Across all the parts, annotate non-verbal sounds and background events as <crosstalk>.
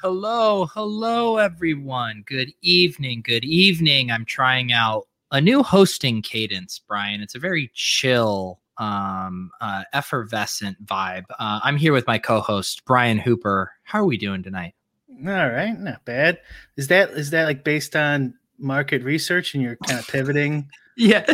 Hello, hello, everyone. Good evening. Good evening. I'm trying out a new hosting cadence, Brian. It's a very chill, um, uh, effervescent vibe. Uh, I'm here with my co-host Brian Hooper. How are we doing tonight? All right, not bad. Is that is that like based on market research and you're kind of pivoting? <laughs> yeah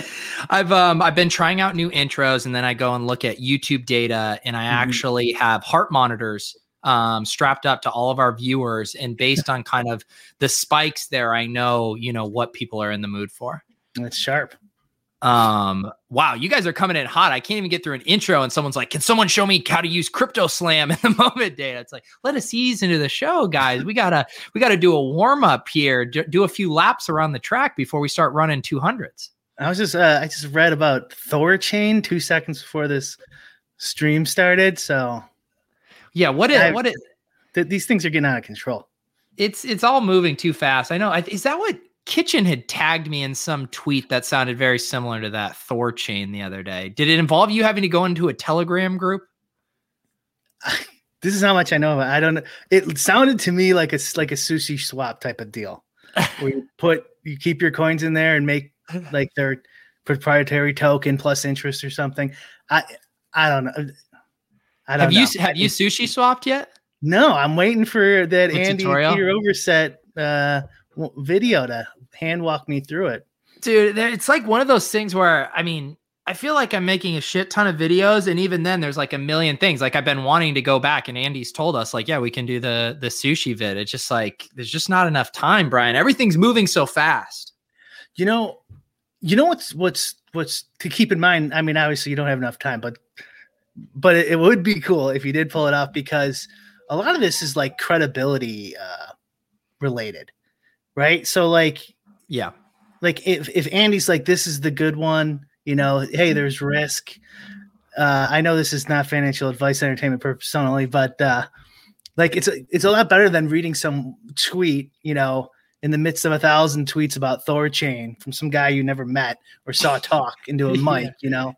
i've um i've been trying out new intros and then i go and look at youtube data and i Mhm. actually have heart monitors um strapped up to all of our viewers and based on kind of the spikes there i know you know what people are in the mood for It's sharp. um wow you guys are coming in hot i can't even get through an intro and someone's like can someone show me how to use CryptoSlam in the <laughs> moment data it's like let us ease into the show guys we gotta we gotta do a warm-up here do, do a few laps around the track before we start running 200s I was just uh, I just read about THORChain two seconds before this stream started. So yeah what is what is th- these things are getting out of control. it's it's all moving too fast. I know. I, is that what Kitchen had tagged me in some tweet that sounded very similar to that THORChain the other day? Did it involve you having to go into a Telegram group? <laughs> This is how much I know about. I don't. know. It sounded to me like a like a SushiSwap type of deal, <laughs> where you put you keep your coins in there and make like their proprietary token plus interest or something. I I don't know. I don't Have you know. s- have you sushi swapped yet? No, I'm waiting for that The Andy tutorial? Peter Overzet uh, video to hand walk me through it. Dude, it's like one of those things where I mean, I feel like I'm making a shit ton of videos, and even then, there's like a million things. Like I've been wanting to go back, and Andy's told us, like, yeah, we can do the the sushi vid. It's just like there's just not enough time, Brian. Everything's moving so fast. You know, you know what's what's what's to keep in mind. I mean, obviously you don't have enough time, but but it, it would be cool if you did pull it off because a lot of this is like credibility uh, related, right? So like Yeah. like if if Andy's like this is the good one, you know, hey, there's risk. Uh, I know this is not financial advice, entertainment purpose only, but uh, like it's a, it's a lot better than reading some tweet, you know, in the midst of a thousand tweets about THORChain from some guy you never met or saw talk into a <laughs> mic, you know.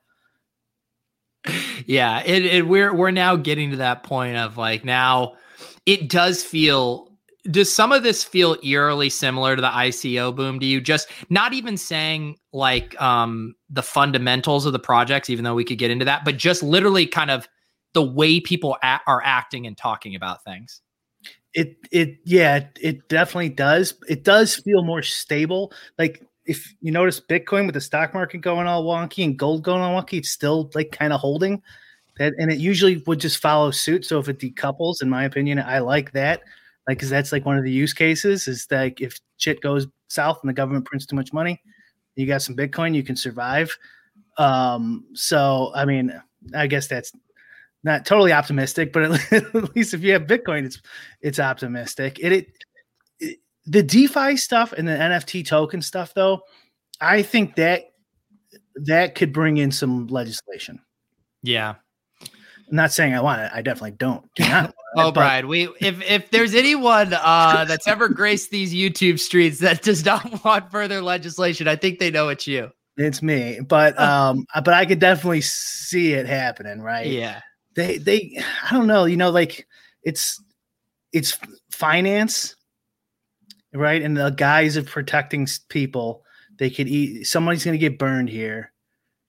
Yeah it we're we're now getting to that point of like now it does feel does some of this feel eerily similar to the ICO boom to you just not even saying like um the fundamentals of the projects even though we could get into that but just literally kind of the way people a- are acting and talking about things It it yeah, it, it definitely does. It does feel more stable. Like if you notice Bitcoin with the stock market going all wonky and gold going all wonky, it's still like kind of holding. That and it usually would just follow suit. So if it decouples, in my opinion, I like that. Like, cause that's like one of the use cases is that if shit goes south and the government prints too much money, you got some Bitcoin, you can survive. Um, so I mean, I guess that's not totally optimistic, but at, <laughs> least if you have Bitcoin, it's it's optimistic. It, it the DeFi stuff and the NFT token stuff, though, I think that that could bring in some legislation. yeah I'm not saying I want it. I definitely don't. Do not. <laughs> Oh, but- Brian, we if if there's anyone uh <laughs> that's ever graced these YouTube streets that does not <laughs> want further legislation, I think they know it's you. It's me, but um, but I could definitely see it happening, right? Yeah. They they I don't know, you know, like it's it's finance, right? And the guise of protecting people, they could eat. Somebody's going to get burned here,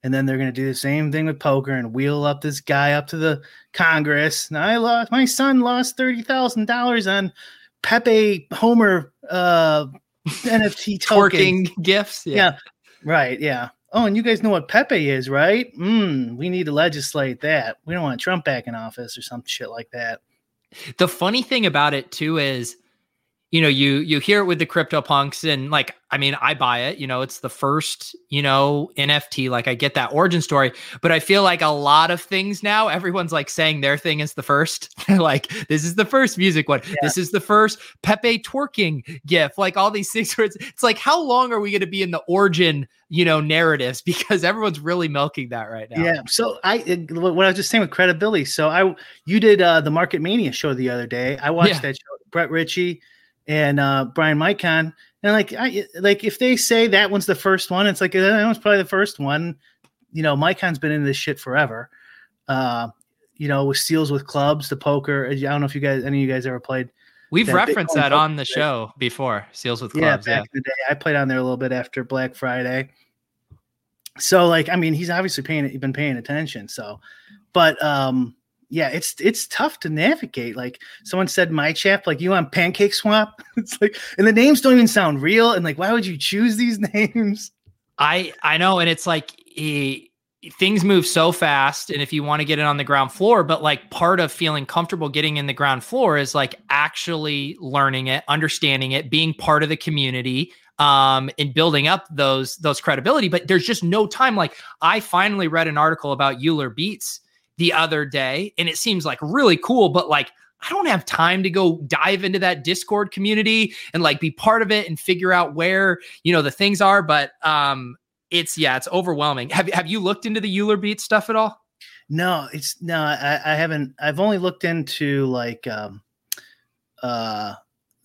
and then they're going to do the same thing with poker and wheel up this guy up to the Congress. Now I lost my son lost thirty thousand dollars on Pepe Homer uh, <laughs> NFT twerking gifts. Yeah. yeah, right. Yeah. Oh, and you guys know what Pepe is, right? Mm, we need to legislate that. We don't want Trump back in office or some shit like that. The funny thing about it too is you know, you you hear it with the CryptoPunks, and like, I mean, I buy it. You know, it's the first, you know, NFT. Like, I get that origin story, but I feel like a lot of things now, everyone's like saying their thing is the first. <laughs> like, this is the first music one. Yeah. This is the first Pepe twerking gif. Like all these things. Where it's, it's like, how long are we going to be in the origin, you know, narratives? <laughs> Because everyone's really milking that right now. Yeah. So I, what I was just saying with credibility. So I, you did uh the Market Mania show the other day. I watched yeah. that show. Brett Ritchie and uh, Bryan Micon. And like, I like if they say that one's the first one, it's like that one's probably the first one. You know, Micon's been in this shit forever. Uh, you know, with Seals with Clubs, the poker. I don't know if you guys, any of you guys ever played. We've that referenced that on the show before. Seals with clubs. Yeah, back yeah. in the day, I played on there a little bit after Black Friday. So, like, I mean, he's obviously paying. Been paying attention. So, but um, yeah, it's it's tough to navigate. Like someone said, my chap, like you on PancakeSwap. <laughs> it's like, and the names don't even sound real. And like, why would you choose these <laughs> names? I I know, and it's like he, things move so fast, and if you want to get it on the ground floor, but like part of feeling comfortable getting in the ground floor is like actually learning it, understanding it, being part of the community, um, in building up those those credibility. But there's just no time. Like I finally read an article about EulerBeats the other day and it seems like really cool, but like I don't have time to go dive into that Discord community and like be part of it and figure out where, you know, the things are. But um it's yeah, it's overwhelming. Have have you looked into the EulerBeat stuff at all? No, it's no, I, I haven't. I've only looked into like um uh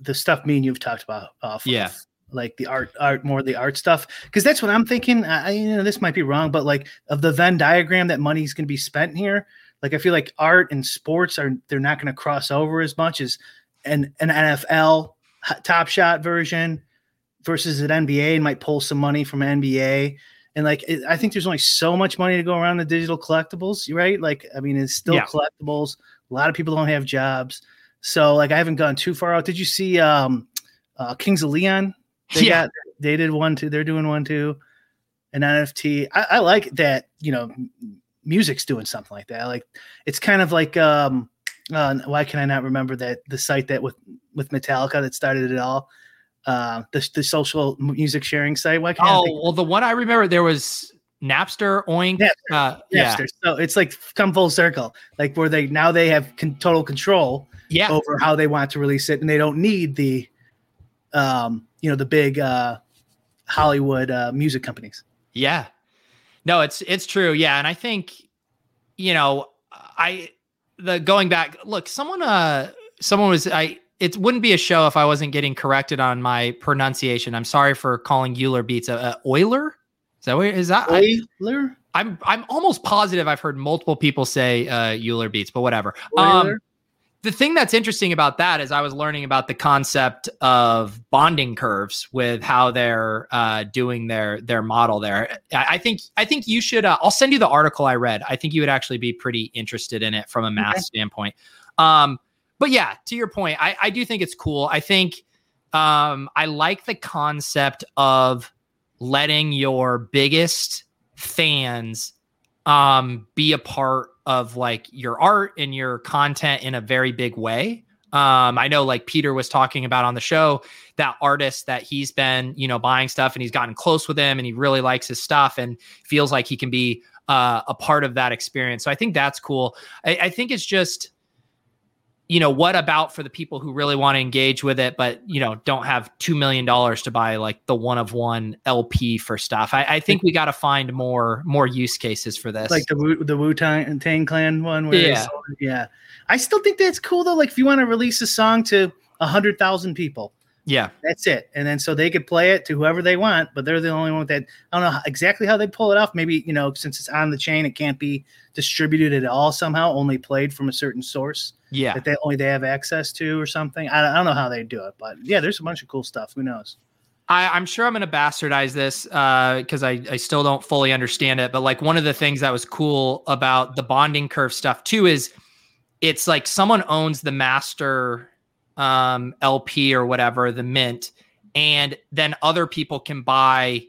the stuff me and you've talked about off yeah. Of, like the art art more the art stuff. Because that's what i'm thinking. I you know this might be wrong but like of the venn diagram that money's going to be spent here like i feel like art and sports are they're not going to cross over as much as an an nfl top shot version versus an nba and might pull some money from nba and like it, i think there's only so much money to go around the digital collectibles right? Like i mean it's still yeah. collectibles. A lot of people don't have jobs. So like i haven't gone too far out. Did you see um uh, Kings of Leon they yeah. got they did one too. They're doing one too. An NFT. I, I like that. You know, music's doing something like that. Like it's kind of like um. Uh, why can I not remember that the site that with with Metallica that started it all? Uh, the the social music sharing site. Why can't oh well, the one I remember there was Napster, Oink. Napster, uh, Napster. Yeah. So it's like come full circle, like where they now they have con- total control yeah. over how they want to release it, and they don't need the um you know the big uh, Hollywood uh, music companies. Yeah, no, it's it's true. Yeah, and I think you know I the going back. Look, someone uh someone was I. It wouldn't be a show if I wasn't getting corrected on my pronunciation. I'm sorry for calling EulerBeats a, a Euler. Is that what is that Euler? I, I'm I'm almost positive I've heard multiple people say uh, EulerBeats, but whatever. Um, the thing that's interesting about that is I was learning about the concept of bonding curves with how they're uh, doing their their model there. I, I think I think you should. Uh, I'll send you the article I read. I think you would actually be pretty interested in it from a math okay. standpoint. Um, but yeah, to your point, I, I do think it's cool. I think um, I like the concept of letting your biggest fans um, be a part of like your art and your content in a very big way. Um, I know like Peter was talking about on the show that artist that he's been, you know, buying stuff and he's gotten close with him and he really likes his stuff and feels like he can be uh, a part of that experience. So I think that's cool. I, I think it's just you know what about for the people who really want to engage with it but you know don't have two million dollars to buy like the one of one lp for stuff? I, I think we got to find more more use cases for this. Like the Wu, the wu-tang Tang clan one yeah. yeah. I still think that's cool though like if you want to release a song to a hundred thousand people. Yeah. That's it and then so they could play it to whoever they want but they're the only one that. I don't know exactly how they pull it off. Maybe you know since it's on the chain it can't be distributed at all somehow only played from a certain source yeah that they only they have access to or something I, I don't know how they do it but yeah there's a bunch of cool stuff who knows I, am sure I'm going to bastardize this because uh, I, I still don't fully understand it. But like one of the things that was cool about the bonding curve stuff too is it's like someone owns the master um, LP or whatever, the mint, and then other people can buy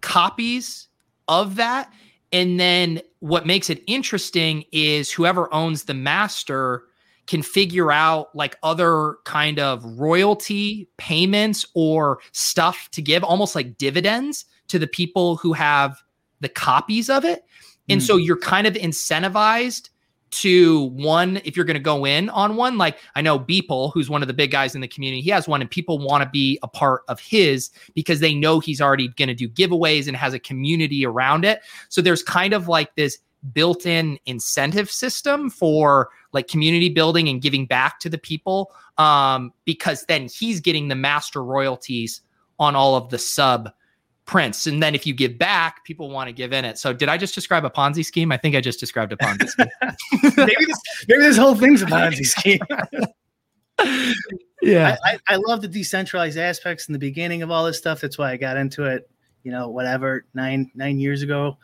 copies of that. And then what makes it interesting is whoever owns the master can figure out like other kind of royalty payments or stuff to give almost like dividends to the people who have the copies of it. And mm. so you're kind of incentivized to one if you're going to go in on one like i know beeple who's one of the big guys in the community he has one and people want to be a part of his because they know he's already going to do giveaways and has a community around it so there's kind of like this built-in incentive system for like community building and giving back to the people um, because then he's getting the master royalties on all of the sub prints. And then if you give back, people want to give in it. So did I just describe a Ponzi scheme? I think I just described a Ponzi scheme. <laughs> maybe, this, maybe this whole thing's a Ponzi scheme. <laughs> yeah. I, I, I, love the decentralized aspects in the beginning of all this stuff. That's why I got into it, you know, whatever, nine, nine years ago.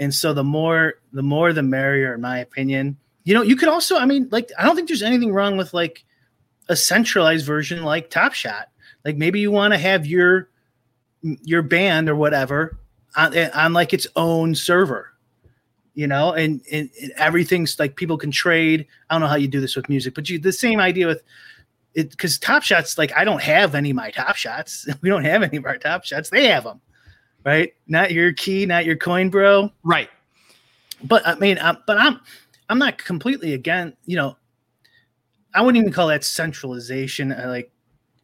And so the more, the more the merrier, in my opinion. You know, you could also, I mean, like, I don't think there's anything wrong with like a centralized version like Top Shot. Like maybe you want to have your your band or whatever on, on like its own server you know? And, and, and, everything's like people can trade. I don't know how you do this with music but you the same idea with it because top shots like i don't have any of my top shots <laughs> we don't have any of our top shots they have them right not your key not your coin bro right but i mean I'm, but i'm i'm not completely again you know i wouldn't even call that centralization I like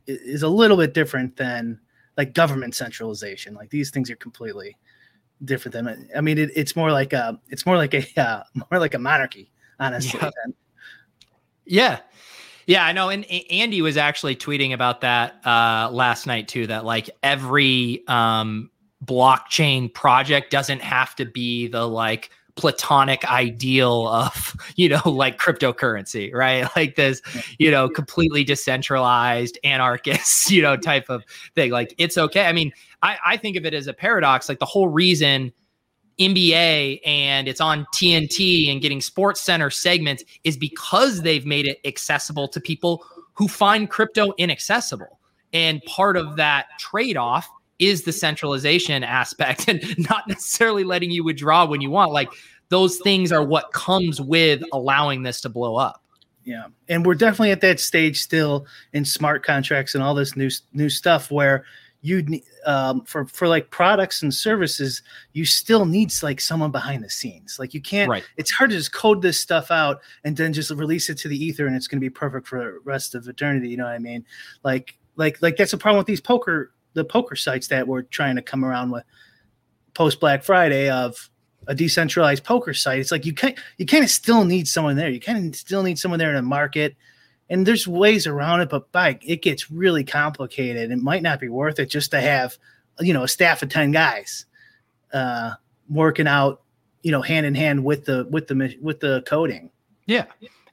is a little bit different than like government centralization. Like these things are completely different than. I mean, it, it's more like a it's more like a <laughs> uh, more like a monarchy, honestly. Yeah. yeah. Yeah, I know. And Andy was actually tweeting about that uh, last night too. That like every um, blockchain project doesn't have to be the like platonic ideal of <laughs> you know like cryptocurrency right? <laughs> Like this you know completely decentralized anarchist <laughs> you know type of thing. Like it's okay. I mean i i think of it as a paradox. Like the whole reason NBA and it's on TNT and getting sports center segments is because they've made it accessible to people who find crypto inaccessible. And part of that trade off is the centralization aspect <laughs> and not necessarily letting you withdraw when you want. Like those things are what comes with allowing this to blow up. Yeah, and we're definitely at that stage still in smart contracts and all this new new stuff where you um, for for like products and services, you still needs like someone behind the scenes. Like you can't. Right. It's hard to just code this stuff out and then just release it to the ether and it's going to be perfect for the rest of eternity. You know what I mean? Like like like that's a problem with these poker the poker sites that we're trying to come around with post Black Friday of a decentralized poker site. It's like you can you kind of still need someone there. You kind of still need someone there in the market. And there's ways around it, but by it gets really complicated. It might not be worth it just to have, you know, a staff of 10 guys uh working out, you know, hand in hand with the with the with the coding. Yeah.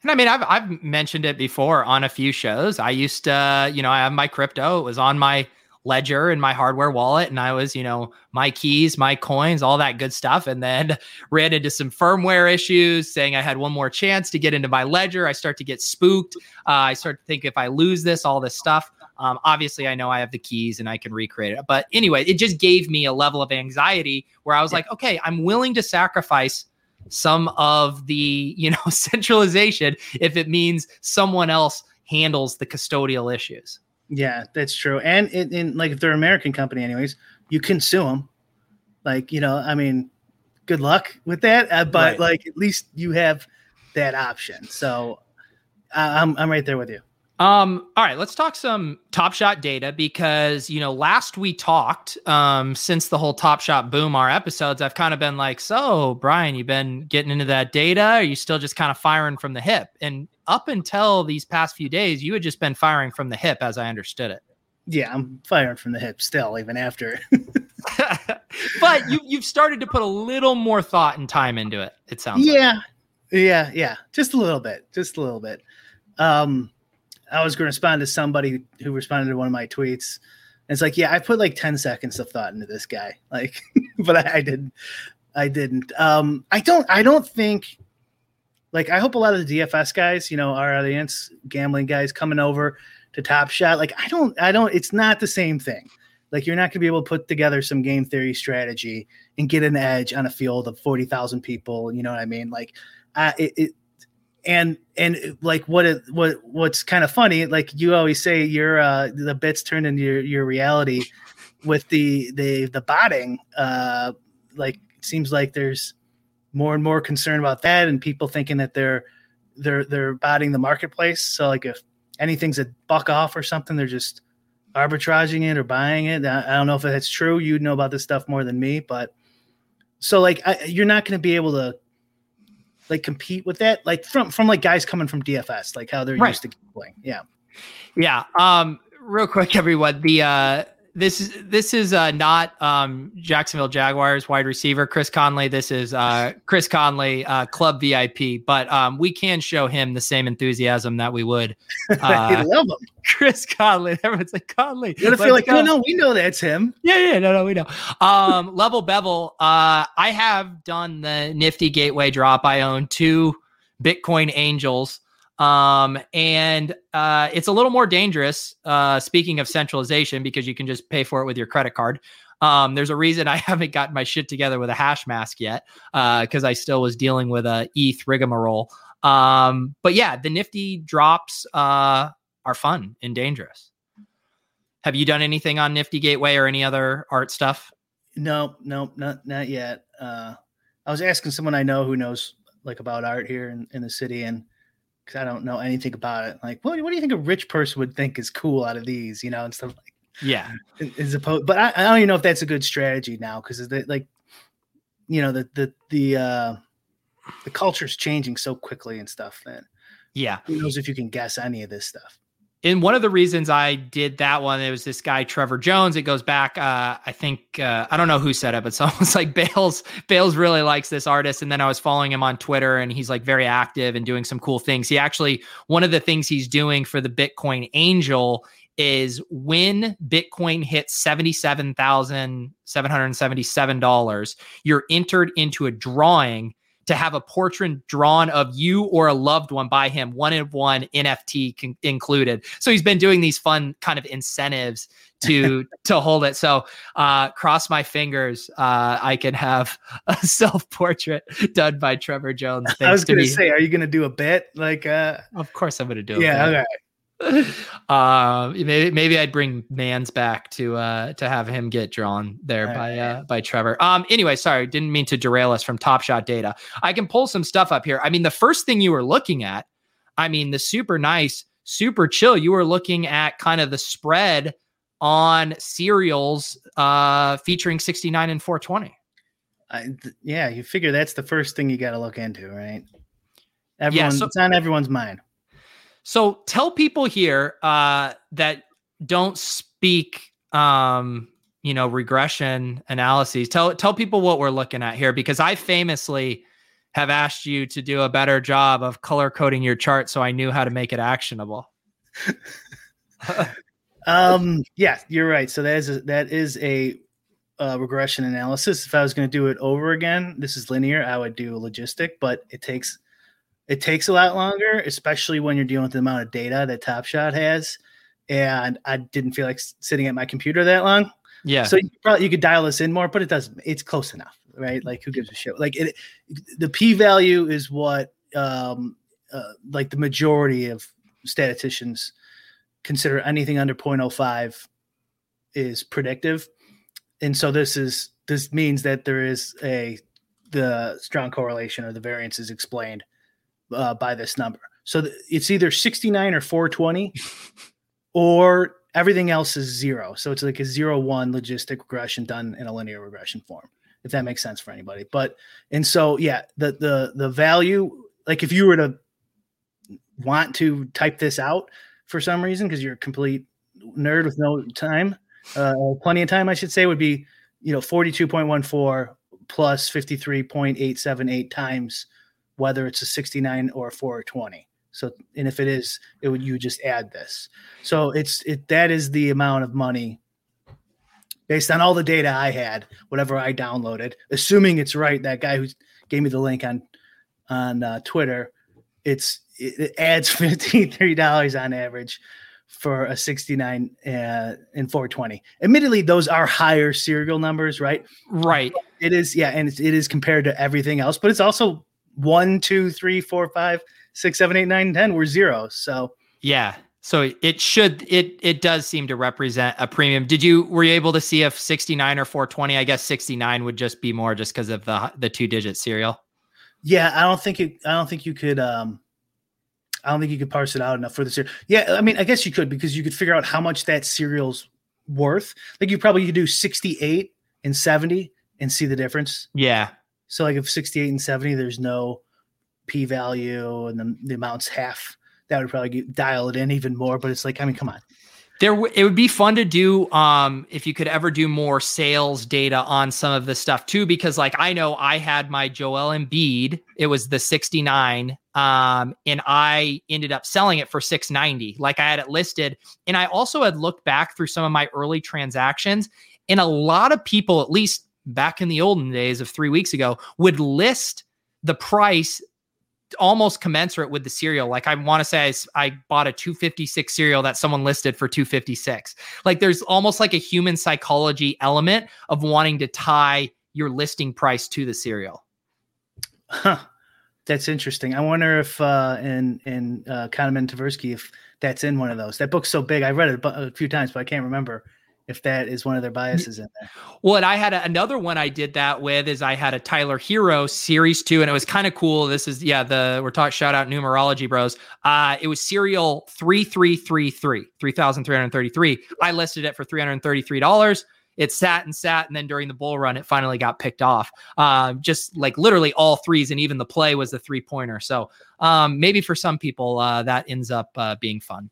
And I mean, I've I've mentioned it before on a few shows. I used to, you know, I have my crypto. It was on my ledger in my hardware wallet and I was, you know, my keys, my coins, all that good stuff. And then <laughs> ran into some firmware issues saying I had one more chance to get into my ledger. I start to get spooked. Uh, I start to think if I lose this, all this stuff. Um, obviously, I know I have the keys and I can recreate it. But anyway, it just gave me a level of anxiety where I was yeah. like, okay, I'm willing to sacrifice some of the <laughs> you know centralization if it means someone else handles the custodial issues yeah, that's true. And in, in like if they're an American company, anyways, you can sue them. Like you know, I mean, good luck with that. Uh, but right. like at least you have that option. So uh, I'm I'm right there with you. Um, all right, let's talk some Top Shot data because you know last we talked, um, since the whole Top Shot boom, our episodes, I've kind of been like, so Brian, you've been getting into that data, are you still just kind of firing from the hip? And up until these past few days, you had just been firing from the hip, as I understood it. Yeah, I'm firing from the hip still, even after. <laughs> but you you've started to put a little more thought and time into it. It sounds. Yeah, like. yeah, yeah, just a little bit, just a little bit. Um, I was going to respond to somebody who responded to one of my tweets And it's like, yeah, I put like 10 seconds of thought into this guy. Like, <laughs> but I, I didn't. I didn't. Um, I don't I don't think like I hope a lot of the DFS guys, you know, our audience gambling guys coming over to Top Shot. Like I don't, I don't. It's not the same thing. Like you're not going to be able to put together some game theory strategy and get an edge on a field of forty thousand people. You know what I mean? Like, uh, it, it and and like what it what what's kind of funny. Like you always say, your uh, the bits turn into your your reality with the the the botting. Uh, like it seems like there's more and more concerned about that and people thinking that they're they're they're botting the marketplace. So like if anything's a buck off or something, they're just arbitraging it or buying it. I, I don't know if that's true. You'd know about this stuff more than me, but so like I, you're not going to be able to like compete with that like from from like guys coming from DFS, like how they're right. used to playing. Yeah. Yeah. Um real quick everyone, the uh this is this is uh, not um, Jacksonville Jaguars wide receiver Chris Conley. This is uh, Chris Conley, uh, club VIP. But um, we can show him the same enthusiasm that we would. <laughs> Uh, love him, Chris Conley. <laughs> Everyone's like Conley. You feel like, no, no, we know that's him. Yeah, yeah, no, no, we know. Um, <laughs> level bevel. Uh, I have done the Nifty Gateway drop. I own two Bitcoin Angels. Um, and uh, it's a little more dangerous. Uh, speaking of centralization, because you can just pay for it with your credit card. Um, there's a reason <laughs> I haven't gotten my shit together with a Hashmask yet, uh, because I still was dealing with a ETH rigmarole. Um, but yeah, the nifty drops uh, are fun and dangerous. Have you done anything on Nifty Gateway or any other art stuff? No, no, not not yet. Uh, I was asking someone I know who knows like about art here in, in the city, and because I don't know anything about it. Like, what, what do you think a rich person would think is cool out of these, you know, and stuff like yeah. As opposed, but I, I don't even know if that's a good strategy now because like, you know, the the the uh the culture's changing so quickly and stuff. Then yeah, who knows if you can guess any of this stuff and one of the reasons I did that one, it was this guy Trevor Jones. It goes back, uh, I think uh, I don't know who said it, but <laughs> someone's like Bales. Bales really likes this artist, and then I was following him on Twitter, and he's like very active and doing some cool things. He actually one of the things he's doing for the Bitcoin Angel is when Bitcoin hits seventy seven thousand seven hundred seventy seven dollars, you're entered into a drawing to have a portrait drawn of you or a loved one by him, one of one NFT con- included. So he's been doing these fun kind of incentives to <laughs> to hold it. So uh, cross my fingers, uh, I can have <laughs> a self portrait done by Trevor Jones. I was going to say, are you going to do a bit like? Uh... Of course, I'm going to do. It. Yeah. Okay. <laughs> uh, maybe maybe I'd bring Mans back to uh to have him get drawn there right. by uh by Trevor. Um anyway, sorry, didn't mean to derail us from Top Shot data. I can pull some stuff up here. I mean, the first thing you were looking at, I mean, the super nice, super chill. You were looking at kind of the spread on serials uh featuring 69 and 420. I, th- yeah, you figure that's the first thing you got to look into, right? Everyone, yeah, so, it's on everyone's mind. So tell people here uh, that don't speak, um, you know, regression analyses. Tell tell people what we're looking at here because I famously have asked you to do a better job of color coding your chart so I knew how to make it actionable. <laughs> um, yeah, you're right. So that is a, that is a uh, regression analysis. If I was going to do it over again, this is linear. I would do logistic, but it takes it takes a lot longer, especially when you're dealing with the amount of data that Top Shot has. And I didn't feel like sitting at my computer that long. Yeah. So you probably you could dial this in more, but it doesn't. It's close enough, right? Like who gives a shit? Like it, the p value is what um uh, like the majority of statisticians consider anything under 0.05 is predictive. And so this is this means that there is a the strong correlation or the variance is explained uh, by this number. So th- it's either 69 or 420, or everything else is zero. So it's like a zero one logistic regression done in a linear regression form, if that makes sense for anybody. But and so yeah, the the the value, like if you were to want to type this out for some reason because you're a complete nerd with no time, uh, plenty of time, I should say, would be you know 42.14 plus 53.878 times whether it's a 69 or a 420. So, and if it is, it would you just add this. So it's it that is the amount of money based on all the data I had, whatever I downloaded, assuming it's right. That guy who gave me the link on on uh, Twitter, it's it, it adds <laughs> fifty three dollars on average for a 69 uh, and 420. Admittedly, those are higher serial numbers, right? Right. It is, yeah, and it is compared to everything else, but it's also one, two, three, four, five, six, seven, eight, nine, ten. We're zero. So yeah. So it should it it does seem to represent a premium. Did you were you able to see if 69 or 420? I guess 69 would just be more just because of the the two digit serial. Yeah, I don't think it I don't think you could um I don't think you could parse it out enough for this year. Yeah, I mean, I guess you could because you could figure out how much that serial's worth. Like you probably could do 68 and 70 and see the difference. Yeah. So like if 68 and 70, there's no p value and the, the amount's half, that would probably get, dial it in even more. But it's like, I mean, come on. There, it would be fun to do um, if you could ever do more sales data on some of the stuff too, because like I know I had my Joel Embiid, it was the 69, um, and I ended up selling it for 690. Like I had it listed, and I also had looked back through some of my early transactions, and a lot of people, at least back in the olden days of three weeks ago, would list the price almost commensurate with the serial. Like I want to say I, I, bought a 256 serial that someone listed for 256. Like there's almost like a human psychology element of wanting to tie your listing price to the serial. Huh. That's interesting. I wonder if uh in in uh Kahneman Tversky if that's in one of those. That book's so big. I read it a few times, but I can't remember if that is one of their biases in there. Well, and I had a, another one I did that with is I had a Tyler Herro series two, and it was kind of cool. This is yeah, the we're talking shout out numerology bros. Uh it was serial three three three three three thousand three hundred thirty three. I listed it for three hundred thirty three dollars. It sat and sat, and then during the bull run, it finally got picked off. Um, just like literally all threes, and even the play was the three pointer. So um, maybe for some people uh, that ends up uh, being fun.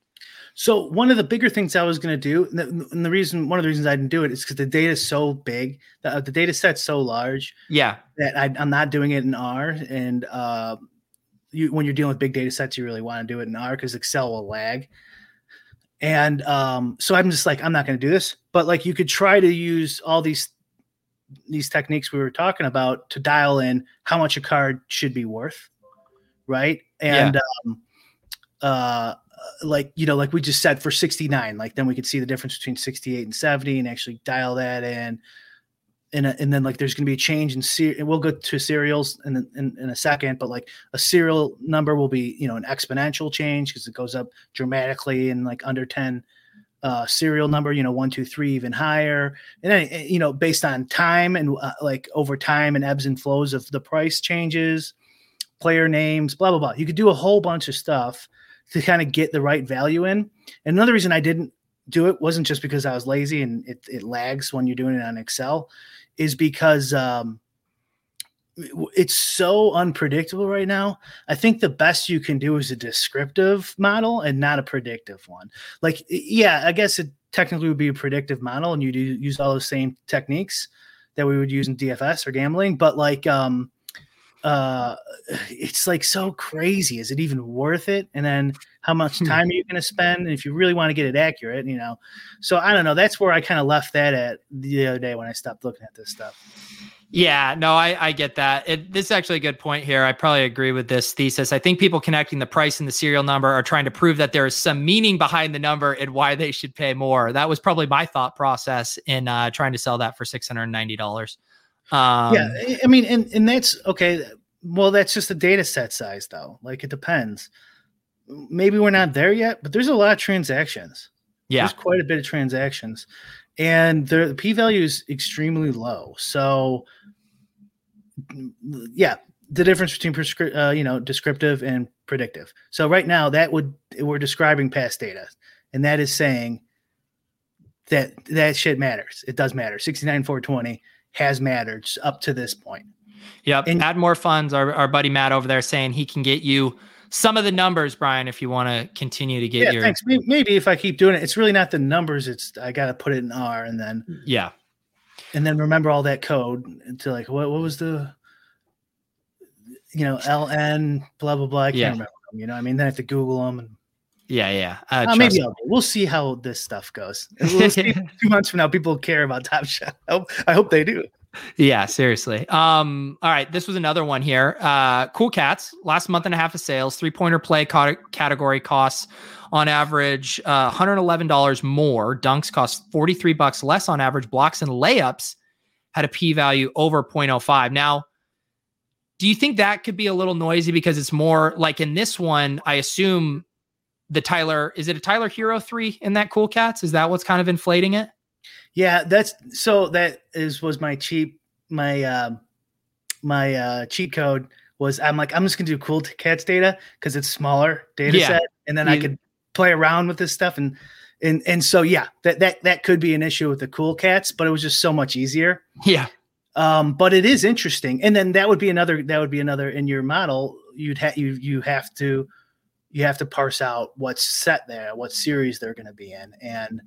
So one of the bigger things I was going to do, and the, reason, one of the reasons I didn't do it is because the data is so big, the, uh, the data set's so large. Yeah, that I, am not doing it in R. And uh, you, when you're dealing with big data sets, you really want to do it in R because Excel will lag. And um, so I'm just like, I'm not going to do this. But like, you could try to use all these these techniques we were talking about to dial in how much a card should be worth, right? And yeah. um, uh, like you know like we just said for 69 like then we could see the difference between 68 and 70 and actually dial that in. And, and then like there's going to be a change in ser- and we'll go to serials in, in, in a second but like a serial number will be you know an exponential change because it goes up dramatically in like under 10 uh, serial number you know one two three even higher. And then eh, you know based on time and uh, like over time and ebbs and flows of the price changes player names blah blah blah. You could do a whole bunch of stuff to kind of get the right value in. And another reason I didn't do it wasn't just because I was lazy and it, it lags when you're doing it on Excel, is because um, it's so unpredictable right now. I think the best you can do is a descriptive model and not a predictive one. Like, yeah, I guess it technically would be a predictive model and you do use all those same techniques that we would use in DFS or gambling, but like, um, uh it's like so crazy. Is it even worth it? And then how much hmm. time are you going to spend? And if you really want to get it accurate you know? So i don't know. That's where i kind of left that at the other day when i stopped looking at this stuff. Yeah no i i get that. It, this is actually a good point here. I probably agree with this thesis. I think people connecting the price and the serial number are trying to prove that there is some meaning behind the number and why they should pay more. That was probably my thought process in uh, trying to sell that for $690 um, yeah, I mean, and and that's okay. Well, that's just the data set size, though. Like it depends. Maybe we're not there yet, but there's a lot of transactions. Yeah, there's quite a bit of transactions, and the p value is extremely low. So, yeah, the difference between prescri- uh, you know descriptive and predictive. So right now, that would we're describing past data, and that is saying that that shit matters. It does matter. 69 420 has mattered up to this point. Yep. And add more funds. Our, our buddy Matt over there saying he can get you some of the numbers, Brian, if you want to continue to get yeah, your. Thanks. Maybe if I keep doing it, it's really not the numbers. It's I got to put it in R and then. Yeah. And then remember all that code to like what what was the. You know, LN, blah blah blah. I can't yeah. remember them. You know, I mean, then I have to Google them and Yeah, yeah. Uh, uh, maybe we'll see how this stuff goes. We'll see <laughs> two months from now, people care about Top Shot. I hope, I hope they do. Yeah, seriously. Um, all right, this was another one here. Uh, cool Cats, last month and a half of sales, three pointer play category costs on average uh, $111 more. Dunks cost 43 bucks less on average. Blocks and layups had a p value over 0.05. Now, do you think that could be a little noisy because it's more like in this one? I assume the Tyler is it a Tyler Herro three in that Cool Cats? Is that what's kind of inflating it? Yeah, that's so that is was my cheap my uh, my uh, cheat code was I'm like I'm just gonna do Cool Cats data because it's smaller data yeah. set, and then yeah. I could play around with this stuff and and and so yeah, that that that could be an issue with the Cool Cats, but it was just so much easier. Yeah. Um, but it is interesting, and then that would be another that would be another in your model. You'd have you you have to you have to parse out what's set there, what series they're going to be in, and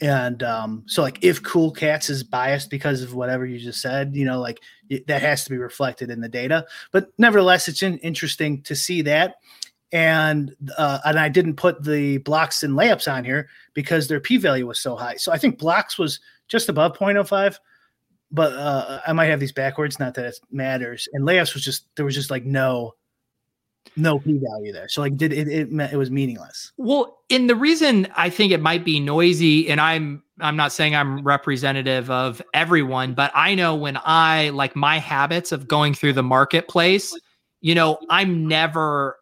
and um, so like if Cool Cats is biased because of whatever you just said, you know, like it, that has to be reflected in the data. But nevertheless, it's in, interesting to see that. And uh, and I didn't put the blocks and layups on here because their p value was so high. So I think blocks was just above 0.05 but uh, I might have these backwards. Not that it matters. And layups was just there was just like no no p value there. So like did it it it was meaningless. Well, and the reason I think it might be noisy, and I'm I'm not saying I'm representative of everyone, but I know when I like my habits of going through the marketplace, you know, I'm never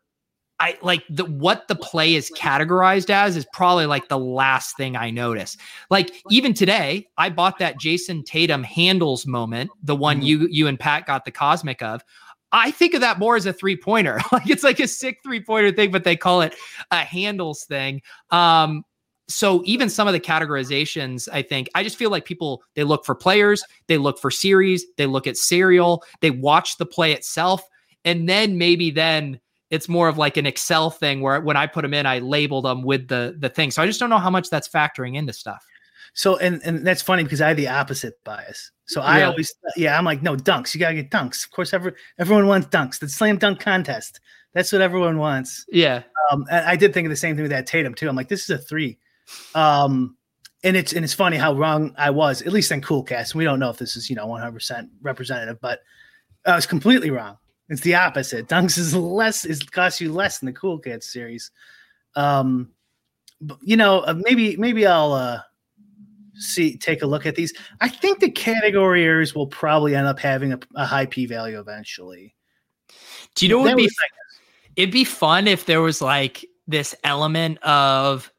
I like the what the play is categorized as is probably like the last thing I notice. Like even today, I bought that Jayson Tatum handles moment, the one mm-hmm. you you and Pat got the cosmic of. I think of that more as a three pointer. <laughs> like it's like a sick three pointer thing, but they call it a handles thing. Um, so even some of the categorizations, I think, I just feel like people they look for players, they look for series, they look at serial, they watch the play itself, and then maybe then it's more of like an Excel thing where when I put them in, I label them with the the thing. So I just don't know how much that's factoring into stuff. So and and that's funny because I have the opposite bias. So yeah. I always yeah, I'm like, no, dunks. You gotta get dunks. Of course, every, everyone wants dunks. The slam dunk contest. That's what everyone wants. Yeah. Um, and I did think of the same thing with that Tatum too. I'm like, this is a three. Um, and it's and it's funny how wrong I was, at least in Cool Cats. We don't know if this is, you know, 100 percent representative, but I was completely wrong. It's the opposite. Dunks is less is costs you less than the Cool Cats series. Um, you know, uh, maybe maybe I'll uh see take a look at these. I think the category areas will probably end up having a, a high p value eventually. Do you know what would be? It'd be fun if there was like this element of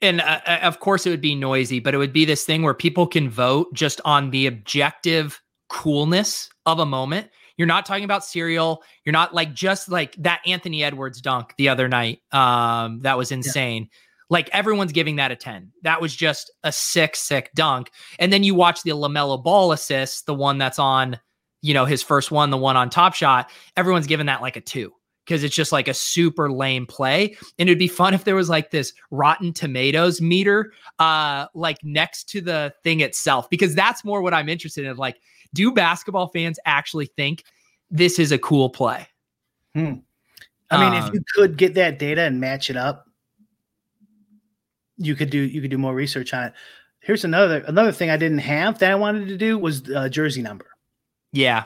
and uh, uh, of course it would be noisy, but it would be this thing where people can vote just on the objective coolness of a moment. You're not talking about serial. You're not like just like that Anthony Edwards dunk the other night. Um, that was insane. Yeah. Like everyone's giving that a 10. That was just a sick, sick dunk. And then you watch the LaMelo Ball assist, the one that's on, you know, his first one, the one on Top Shot. Everyone's giving that like a two because it's just like a super lame play. And it'd be fun <laughs> if there was like this Rotten Tomatoes meter, uh, like next to the thing itself, because that's more what I'm interested in. Like, do basketball fans actually think this is a cool play? Hmm. I mean, um, if you could get that data and match it up, you could do you could do more research on it. Here's another another thing I didn't have that I wanted to do was uh, jersey number. Yeah.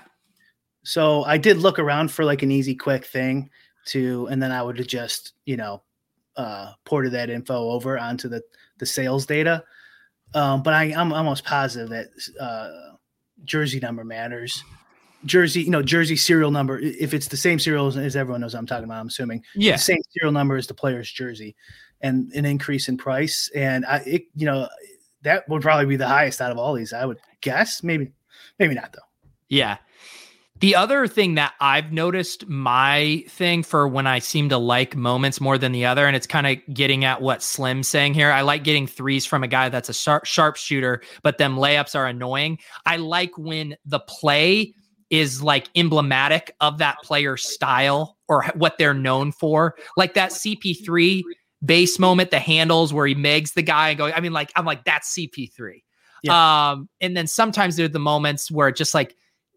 So I did look around for like an easy, quick thing to, and then I would have just you know uh, ported that info over onto the the sales data. Um, but I, I'm almost positive that uh, jersey number matters. Jersey, you know, jersey serial number. If it's the same serial as everyone knows, I'm talking about. I'm assuming. Yeah. The same serial number as the player's jersey, and an increase in price. And I, it, you know, that would probably be the highest out of all these. I would guess. Maybe, maybe not though. Yeah. The other thing that I've noticed my thing for when I seem to like moments more than the other, and it's kind of getting at what Slim's saying here. I like getting threes from a guy that's a sharp sharpshooter, but them layups are annoying. I like when the play is like emblematic of that player's style or what they're known for. Like that CP3 base moment, the handles where he megs the guy and go, I mean, like, I'm like, that's CP3. Yeah. Um, and then sometimes there are the moments where it just like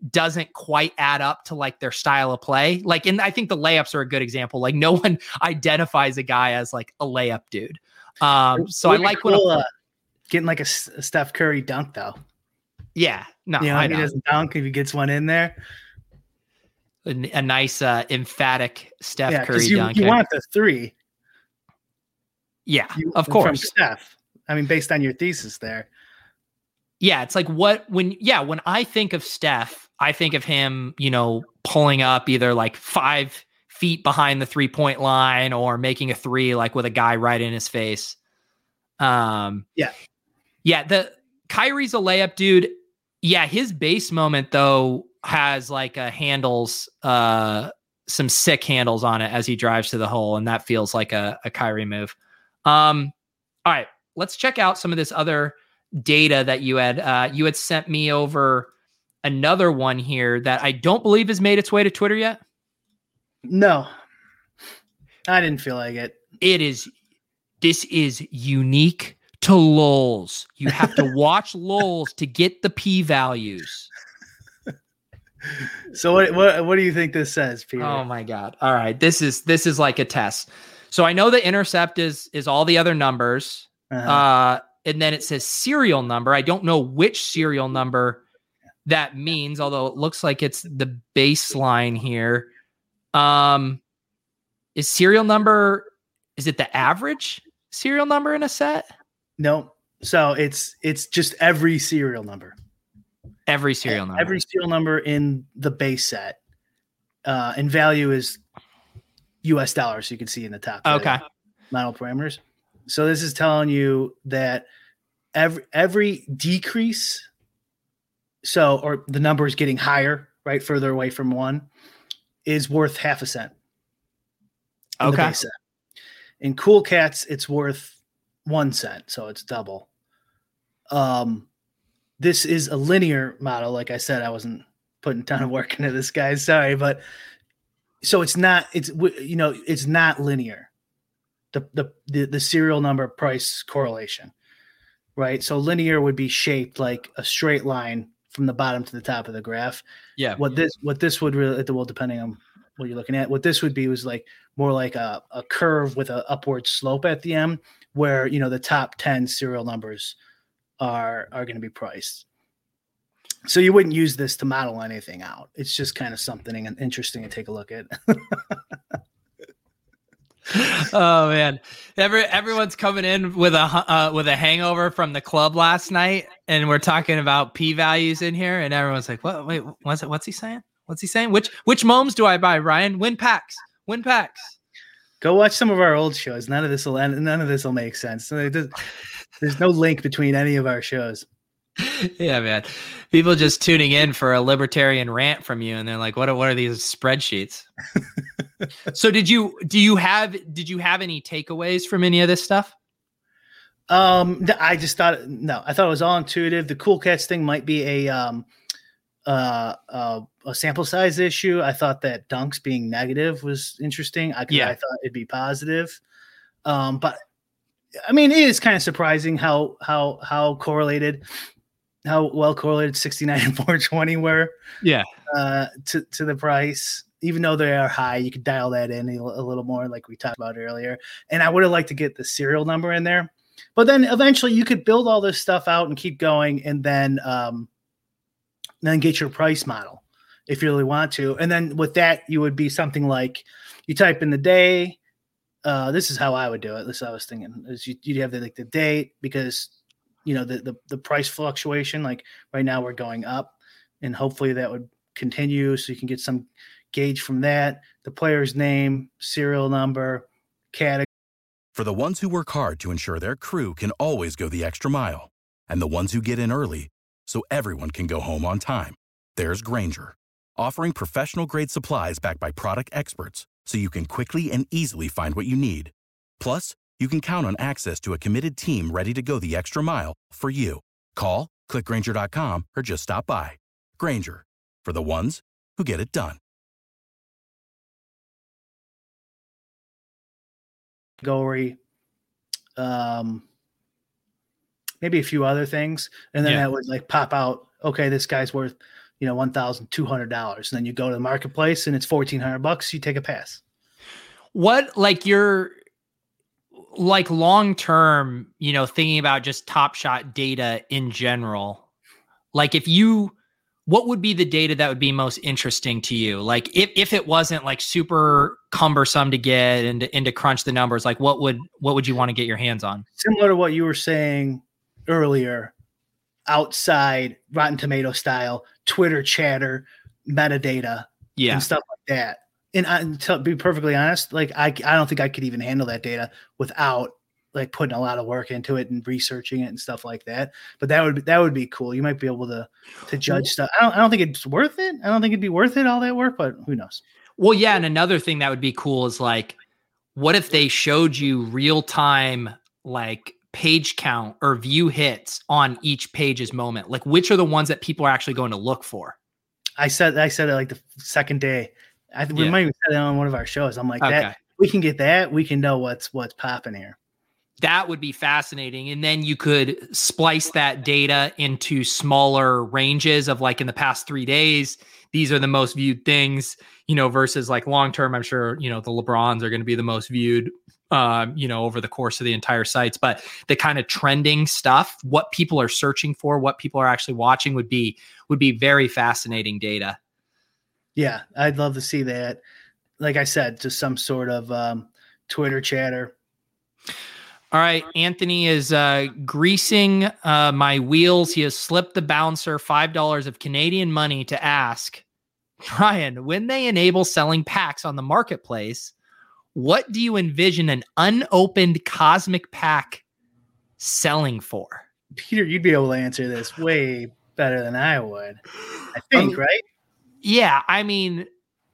doesn't quite add up to like their style of play. Like, and I think the layups are a good example. Like, no <laughs> one identifies a guy as like a layup dude. Um, so I like cool, when a, uh, getting like a Steph Curry dunk though. yeah, no, you know, I he know. doesn't dunk if he gets one in there. A, a nice uh, emphatic Steph yeah, Curry you, dunk. you want the three. Yeah, You, of from course. Steph. I mean, based on your thesis there. Yeah, it's like what when yeah, when I think of Steph, I think of him, you know, pulling up either like five feet behind the three point line or making a three like with a guy right in his face. Um Yeah. Yeah, the Kyrie's a layup dude. Yeah, his base moment though has like a handles uh some sick handles on it as he drives to the hole, and that feels like a, a Kyrie move. Um, all right, let's check out some of this other data that you had uh, you had sent me over another one here that I don't believe has made its way to Twitter yet. No, I didn't feel like it. It is this is unique to lols. You have to <laughs> watch lols to get the p values. So what what what do you think this says, Peter? Oh my god. All right, this is this is like a test. So I know the intercept is is all the other numbers. Uh-huh. Uh, and then it says serial number. I don't know which serial number that means, although it looks like it's the baseline here. Um, is serial number is it the average serial number in a set? no, so it's it's just every serial number. Every serial number. Every serial number in the base set, uh, and value is U.S. dollars. So you can see in the top. okay. model parameters. So this is telling you that every every decrease, so or the number is getting higher, right, further away from one, is worth half a cent. Okay. In Cool Cats, it's worth one cent, so it's double. Um, this is a linear model. Like I said, I wasn't putting a ton of work into this, guy. Sorry, but so it's not. It's you know, it's not linear. The the the, the serial number price correlation, right? So linear would be shaped like a straight line from the bottom to the top of the graph Yeah. what this what this would really well depending on what you're looking at what this would be was like more like a, a curve with an upward slope at the end where you know the top 10 serial numbers are are going to be priced so you wouldn't use this to model anything out it's just kind of something and interesting to take a look at <laughs> oh man, Every, everyone's coming in with a uh, with a hangover from the club last night, and we're talking about p values in here, and everyone's like, "What? Wait, what's it? What's he saying? What's he saying? Which which moms do I buy, Ryan? Win packs, win packs." go watch some of our old shows none of this will end. none of this will make sense there's no link between any of our shows <laughs> yeah, man. People just tuning in for a libertarian rant from you, and they're like, "What are what are these spreadsheets?" so did you do you have did you have any takeaways from any of this stuff? Um, I just thought no, I thought it was all intuitive. The cool cats thing might be a um, uh, uh, a sample size issue. I thought that dunks being negative was interesting. I, Yeah. I thought it'd be positive. Um, but I mean, it is kind of surprising how how how correlated, how well correlated sixty nine and four twenty were Yeah. uh, to to the price. Even though they are high, you could dial that in a, a little more, like we talked about earlier. And I would have liked to get the serial number in there, but then eventually you could build all this stuff out and keep going, and then um, then get your price model if you really want to. And then with that, you would be something like you type in the day. Uh, this is how I would do it. This is what I was thinking is you, you'd have the, like the date because you know the, the the price fluctuation. Like right now, we're going up, and hopefully that would continue, so you can get some gauge from that. The player's name, serial number, category. For the ones who work hard to ensure their crew can always go the extra mile, and the ones who get in early so everyone can go home on time, there's Grainger, offering professional grade supplies backed by product experts so you can quickly and easily find what you need. Plus, you can count on access to a committed team ready to go the extra mile for you. Call, clickgrainger.com, or just stop by. Grainger, for the ones who get it done. category, um, maybe a few other things, and then Yeah. that would like pop out. Okay, this guy's worth you know, one thousand two hundred dollars. And then you go to the marketplace and it's fourteen hundred bucks. You take a pass. What like your like long term, you know, thinking about just top shot data in general. Like if you what would be the data that would be most interesting to you? Like if, if it wasn't like super cumbersome to get and to, and to crunch the numbers, like what would what would you want to get your hands on? Similar to what you were saying earlier, outside Rotten Tomato style, Twitter chatter, metadata, Yeah. and stuff like that. And, I, to be perfectly honest, like I, I don't think I could even handle that data without like putting a lot of work into it and researching it and stuff like that. But that would be, that would be cool. You might be able to to judge stuff. I don't, I don't think it's worth it. I don't think it'd be worth it all that work, but who knows? Well, yeah, and another thing that would be cool is like, what if they showed you real time like page count or view hits on each page's moment? Like, which are the ones that people are actually going to look for? I said I said it like the second day. I think we Yeah. might have said that on one of our shows. I'm like Okay. that. We can get that. We can know what's what's popping here. That would be fascinating. And then you could splice that data into smaller ranges of like in the past three days, these are the most viewed things, you know, versus like long term. I'm sure, you know, the LeBrons are going to be the most viewed, um, you know, over the course of the entire sites. But the kind of trending stuff, what people are searching for, what people are actually watching would be would be very fascinating data. Yeah, I'd love to see that. Like I said, just some sort of um, Twitter chatter. All right, Anthony is uh, greasing uh, my wheels. He has slipped the bouncer five dollars of Canadian money to ask Bryan when they enable selling packs on the marketplace. What do you envision an unopened cosmic pack selling for? Peter, you'd be able to answer this way better than I would. I think, Um, right? Yeah, I mean,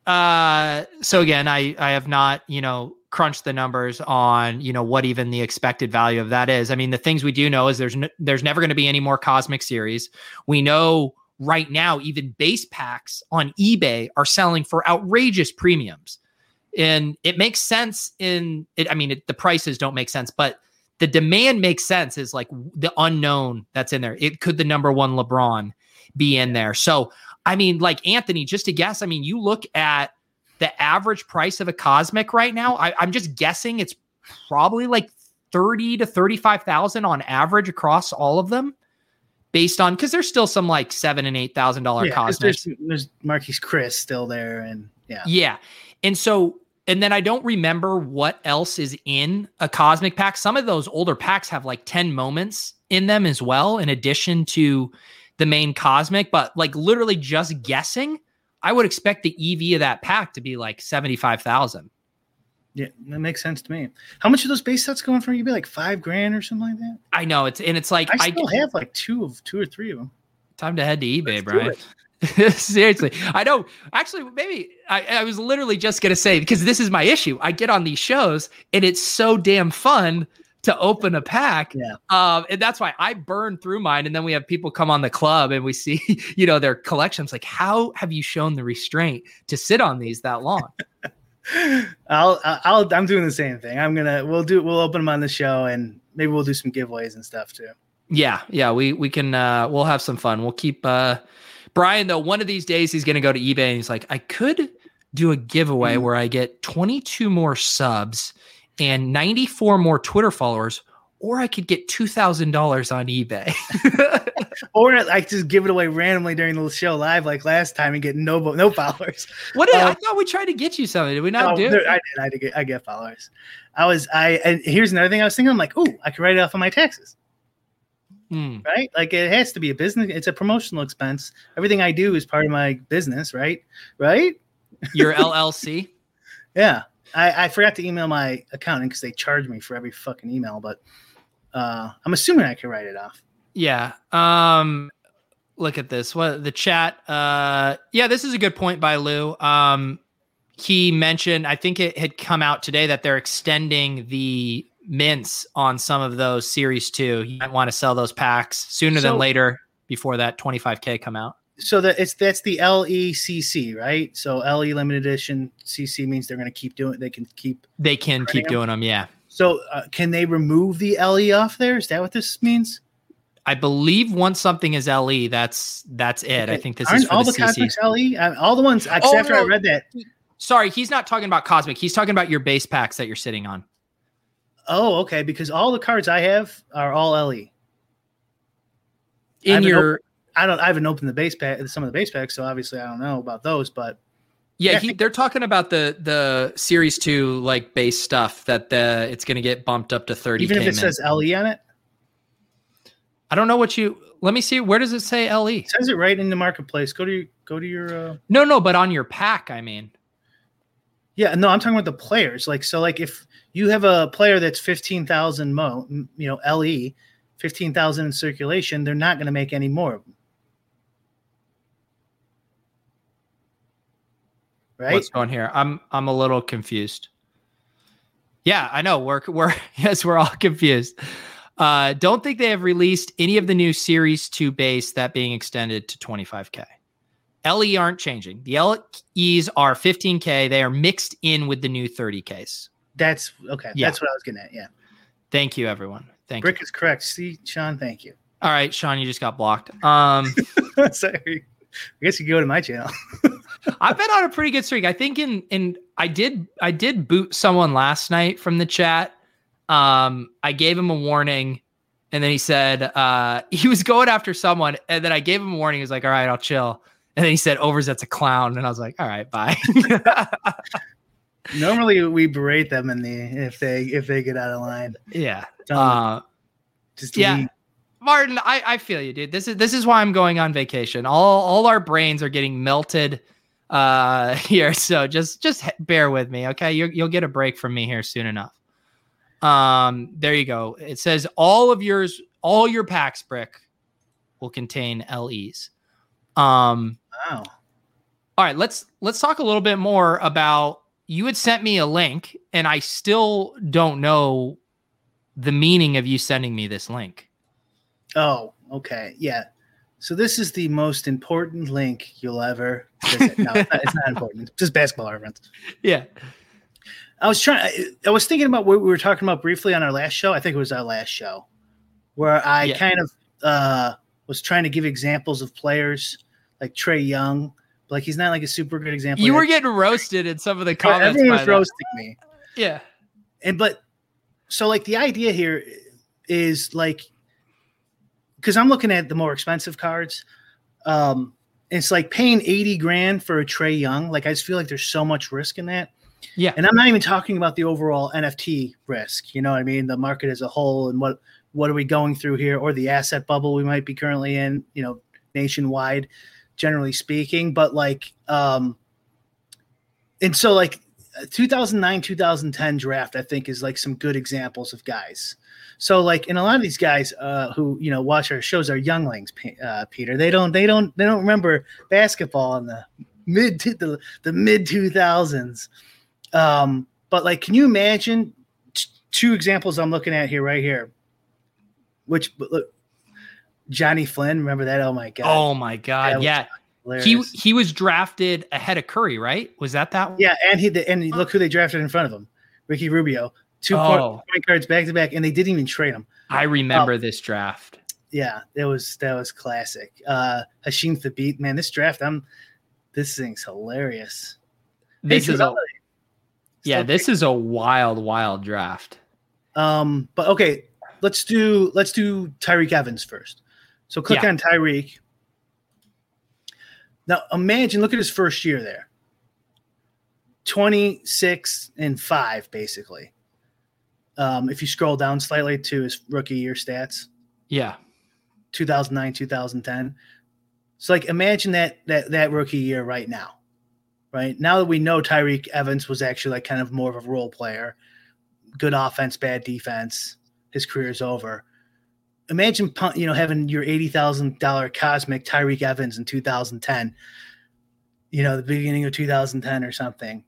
uh, so again, I I have not you know crunched the numbers on you know what even the expected value of that is. I mean, the things we do know is there's n- there's never going to be any more cosmic series. We know right now even base packs on eBay are selling for outrageous premiums, and it makes sense. In it, I mean, it, the prices don't make sense, but the demand makes sense. Is like the unknown that's in there. It could the number one LeBron be in there. So I mean, like Anthony, just to guess, I mean, you look at the average price of a cosmic right now. I, I'm just guessing it's probably like 30 to 35,000 on average across all of them based on because there's still some like seven and eight thousand dollar Yeah, there's, there's Marquese Chriss still there, and yeah, Yeah. And so, and then I don't remember what else is in a cosmic pack. Some of those older packs have like 10 moments in them as well, in addition to the main cosmic. But like literally just guessing, I would expect the EV of that pack to be like 75,000. yeah, that makes sense to me. How much are those base sets going for? You'd be like five grand or something like that. I know it's, and it's like, I I, still have like two of two or three of them. time to head to eBay, Let's Bryan. <laughs> Seriously, I know. Actually, maybe I, I was literally just gonna say because this is my issue. I get on these shows and it's so damn fun to open a pack. Yeah. Um, and that's why I burn through mine. And then we have people come on the club and we see, <laughs> you know, their collections. Like, how have you shown the restraint to sit on these that long? <laughs> I'll, I'll, I'm doing the same thing. I'm gonna, we'll do, we'll open them on the show, and maybe we'll do some giveaways and stuff too. Yeah, yeah, we we can uh we'll have some fun. We'll keep uh Bryan though one of these days he's going to go to eBay and he's like I could do a giveaway Mhm. where I get 22 more subs and 94 more Twitter followers or I could get $2000 on eBay. <laughs> Or I just give it away randomly during the show live, like last time, and get no, no followers. <laughs> what did, I Um, thought we tried to get you something. Did we not Oh, do? there- I did. I did. Get, I get followers. I was. I and here's another thing I was thinking. I'm like, oh, I could write it off on my taxes, Hmm. right? Like it has to be a business. It's a promotional expense. Everything I do is part of my business, right? Right? Your <laughs> LLC? Yeah. I, I forgot to email my accountant because they charge me for every fucking email, but uh, I'm assuming I can write it off. Yeah. Um look at this. What the chat uh yeah, this is a good point by Lou. Um he mentioned I think it had come out today that they're extending the mints on some of those series 2. You might want to sell those packs sooner So- than later before that 25k come out. So that it's that's the LECC, right? So LE limited edition CC means they're going to keep doing. They can keep. They can keep Printing 'em? doing them, yeah. So uh, can they remove the LE off there? Is that what this means? I believe once something is LE, that's that's it. I think this Aren't is all the, the, cosmics LE. All the ones except Oh, after I read that. Sorry, he's not talking about cosmic. He's talking about your base packs that you're sitting on. Oh, okay. Because all the cards I have are all LE. In your I don't. I haven't opened the base pack, some of the base packs, so obviously I don't know about those. But yeah, Yeah. he, they're talking about the the series two like base stuff that the it's going to get bumped up to thirty. even if it says LE on it, I don't know what you. Let me see. Where does it say LE? it says it right in the marketplace. Go to your, go to your. Uh, No, no, but on your pack, I mean. yeah, no, I'm talking about the players. Like so, like if you have a player that's fifteen thousand mo, you know, LE, fifteen thousand in circulation, they're not going to make any more of them. Right? What's going here? I'm I'm a little confused. Yeah, I know. We're we're <laughs> yes, we're all confused. Uh, don't think they have released any of the new Series 2 base that being extended to 25k. LE aren't changing. The LEs are 15k. They are mixed in with the new 30ks. That's okay. Yeah. That's what I was getting at. Yeah. Thank you, everyone. Thank Brick you. Brick is correct. See, Sean, thank you. All right, Sean, you just got blocked. Um, <laughs> Sorry. I guess you can go to my channel. <laughs> I've been on a pretty good streak. I think in in I did I did boot someone last night from the chat. Um, I gave him a warning, and then he said uh <laughs> he was going after someone, and then I gave him a warning. He was like, "All right, I'll chill." And then he said, "Overzet's a clown," and I was like, "All right, bye." <laughs> Normally we berate them in the if they if they get out of line. yeah. Uh, just yeah. leave. Martin, I, I feel you, dude. This is this is why I'm going on vacation. All all our brains are getting melted uh <laughs> here, so just just bear with me, okay? you you'll get a break from me here soon enough. Um, there you go. It says all of yours, all your packs, brick, will contain LEs. Um, Wow. all right, let's let's talk a little bit more about. You had sent me a link, and I still don't know the meaning of you sending me this link. Oh, okay. Yeah. So this is the most important link you'll ever visit. No, it's not, it's not <laughs> important. It's just basketball reference. Yeah. I was trying. I- I was thinking about what we were talking about briefly on our last show. I think it was our last show, where I Yeah. kind of uh, was trying to give examples of players like Trae Young. Like he's not like a super good example. You yet. were getting roasted in some of the comments. Everyone by was roasting me. Yeah. and but so like the idea here is like because i'm looking at the more expensive cards um it's like paying 80 grand for a trae young like i just feel like there's so much risk in that. Yeah. and i'm not even talking about the overall nft risk you know what i mean? The market as a whole and what what are we going through here or the asset bubble we might be currently in you know nationwide generally speaking. But like um and so like 2009 2010 draft i think is like some good examples of guys so like and a lot of these guys uh who you know watch our shows are younglings uh peter they don't they don't they don't remember basketball in the mid to the, the mid 2000s um but like can you imagine t- two examples i'm looking at here right here which look johnny flynn remember that oh my god Oh my god. Yeah, Yeah. He hilarious. he was drafted ahead of Curry, right? Was that that one? Yeah, and he and look who they drafted in front of him, Ricky Rubio. Two point- Oh. point guards back to back, and they didn't even trade them. I remember this draft. Yeah, that was that was classic. Uh Hasheem Thabeet, man, this draft, I'm this thing's hilarious. This is a, yeah, this is a wild, wild draft. Um, but okay, let's do let's do Tyreke Evans first. So click Yeah. on Tyreke. Now imagine, look at his first year there. 26 and 5, basically. Um, if you scroll down slightly to his rookie year stats, Yeah. 2009, 2010. So like imagine that that that rookie year right now. Right? Now that we know Tyreke Evans was actually like kind of more of a role player, good offense, bad defense, his career is over. Imagine you know having your $80,000 cosmic Tyreke Evans in 2010. You know, the beginning of 2010 or something.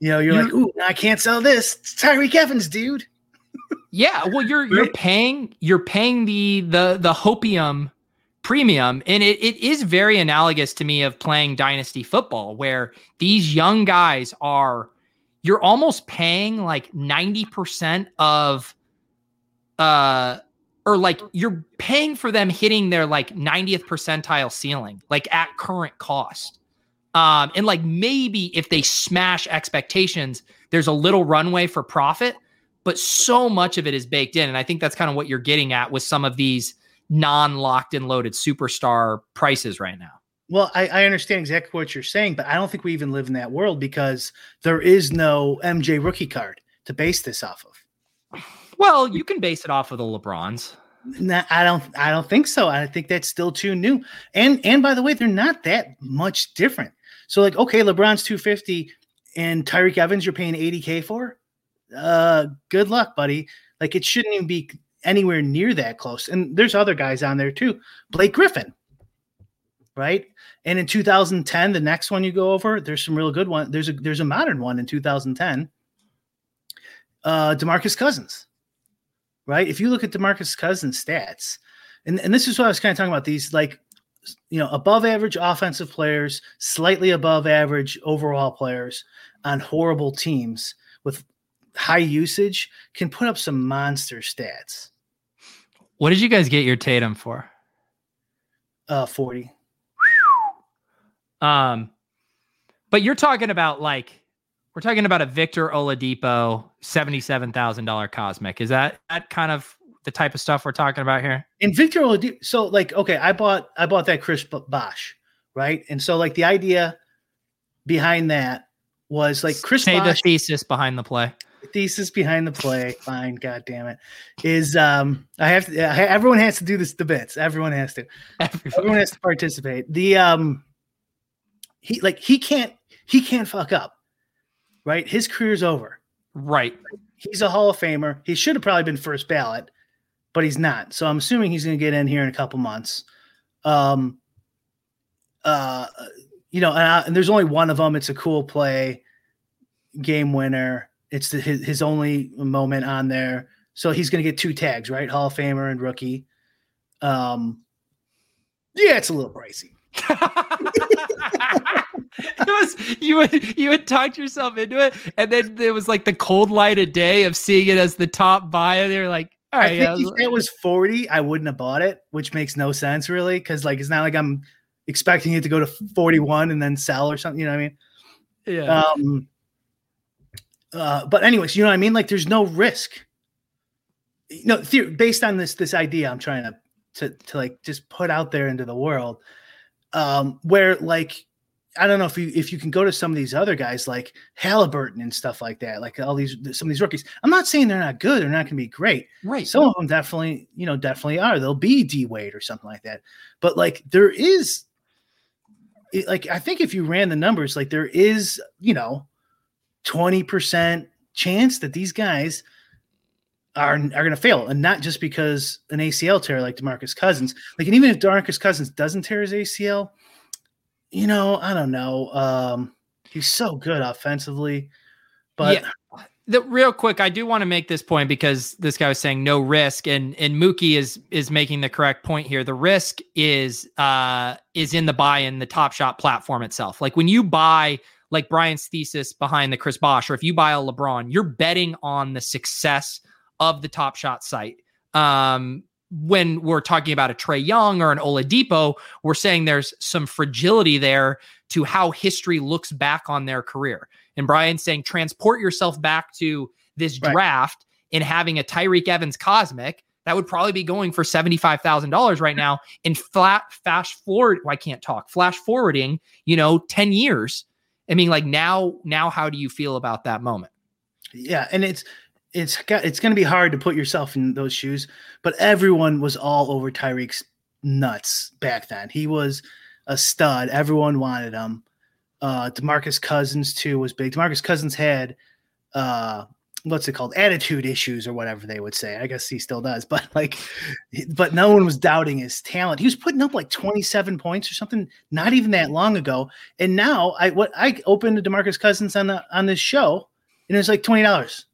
You know, you're, You're- like, "Ooh, I can't sell this. It's Tyreke Evans, dude." Yeah, well, you're you're paying you're paying the the the hopium premium, and it, it is very analogous to me of playing dynasty football, where these young guys are you're almost paying like ninety percent of uh or like you're paying for them hitting their like 90th percentile ceiling, like at current cost. Um, and like maybe if they smash expectations, there's a little runway for profit, but so much of it is baked in. And I think that's kind of what you're getting at with some of these non locked and loaded superstar prices right now. Well, I, I, understand exactly what you're saying, but I don't think we even live in that world because there is no MJ rookie card to base this off of. Well, you can base it off of the LeBrons. Nah, I don't. I don't think so. I think that's still too new. And and by the way, they're not that much different. So like, okay, LeBron's 250 and Tyreke Evans you're paying 80k for. Uh, good luck, buddy. Like it shouldn't even be anywhere near that close. And there's other guys on there too. Blake Griffin, right? And in 2010, the next one you go over, there's some real good one. There's a there's a modern one in 2010. Uh, Demarcus Cousins, right? If you look at Demarcus Cousins stats, and, and this is what I was kind of talking about, these like you know, above average offensive players, slightly above average overall players on horrible teams with high usage can put up some monster stats. What did you guys get your Tatum for? Uh 40. Um but you're talking about like we're talking about a Victor Oladipo $77,000 cosmic. Is that that kind of the type of stuff we're talking about here? And Victor Oladipo, so like, okay, I bought I bought that Chris Bosh, right? And so like the idea behind that was like Chris. Say Bosh, the thesis behind the play. Thesis behind the play. Fine, god damn it, is um I have to. Everyone has to do this the bits. Everyone has to. Everyone. everyone has to participate. The um, he like he can't he can't fuck up, right? His career's over. Right. He's a Hall of Famer. He should have probably been first ballot but he's not. So I'm assuming he's going to get in here in a couple months. Um, uh, you know, and, I, and, there's only one of them. It's a cool play, game winner. It's the, his, his only moment on there. So he's going to get two tags, right? Hall of Famer and rookie. Um, yeah, it's a little pricey. <laughs> <laughs> it was you would you would talk yourself into it, and then there was like the cold light of day of seeing it as the top buy, and they're like, all right, I think yeah. if it was 40, I wouldn't have bought it, which makes no sense really. Cause like it's not like I'm expecting it to go to 41 and then sell or something. You know what I mean? Yeah. Um uh, but anyways, you know what I mean? Like there's no risk. no, the- based on this this idea I'm trying to to to like just put out there into the world. Um, where like I don't know if you if you can go to some of these other guys like Halliburton and stuff like that, like all these some of these rookies. I'm not saying they're not good; they're not going to be great. Right. Some of them definitely, you know, definitely are. They'll be D Wade or something like that. But like there is, like I think if you ran the numbers, like there is, you know, twenty percent chance that these guys are are going to fail, and not just because an ACL tear like Demarcus Cousins. Like, and even if Demarcus Cousins doesn't tear his ACL you know, I don't know. Um, he's so good offensively, but yeah. The, real quick, I do want to make this point because this guy was saying no risk, and and Mookie is is making the correct point here. The risk is uh is in the buy in the Top Shot platform itself. Like when you buy like Bryan's thesis behind the Chris Bosh, or if you buy a LeBron, you're betting on the success of the Top Shot site. Um, when we're talking about a Trae Young or an Oladipo, we're saying there's some fragility there to how history looks back on their career. And Bryan's saying transport yourself back to this right. draft and having a Tyreke Evans cosmic that would probably be going for $75,000 right now in flat fast forward. Well, I can't talk flash forwarding, you know, 10 years. I mean, like now, now, how do you feel about that moment? Yeah. And it's, it's got it's going to be hard to put yourself in those shoes, but everyone was all over Tyreke's nuts back then. He was a stud. Everyone wanted him. Uh, Demarcus Cousins too was big. Demarcus Cousins had uh, what's it called attitude issues or whatever they would say. I guess he still does, <laughs> but like, but no one was doubting his talent. He was putting up like 27 points or something not even that long ago. And now I what I opened Demarcus Cousins on the on this show and it was like twenty dollars.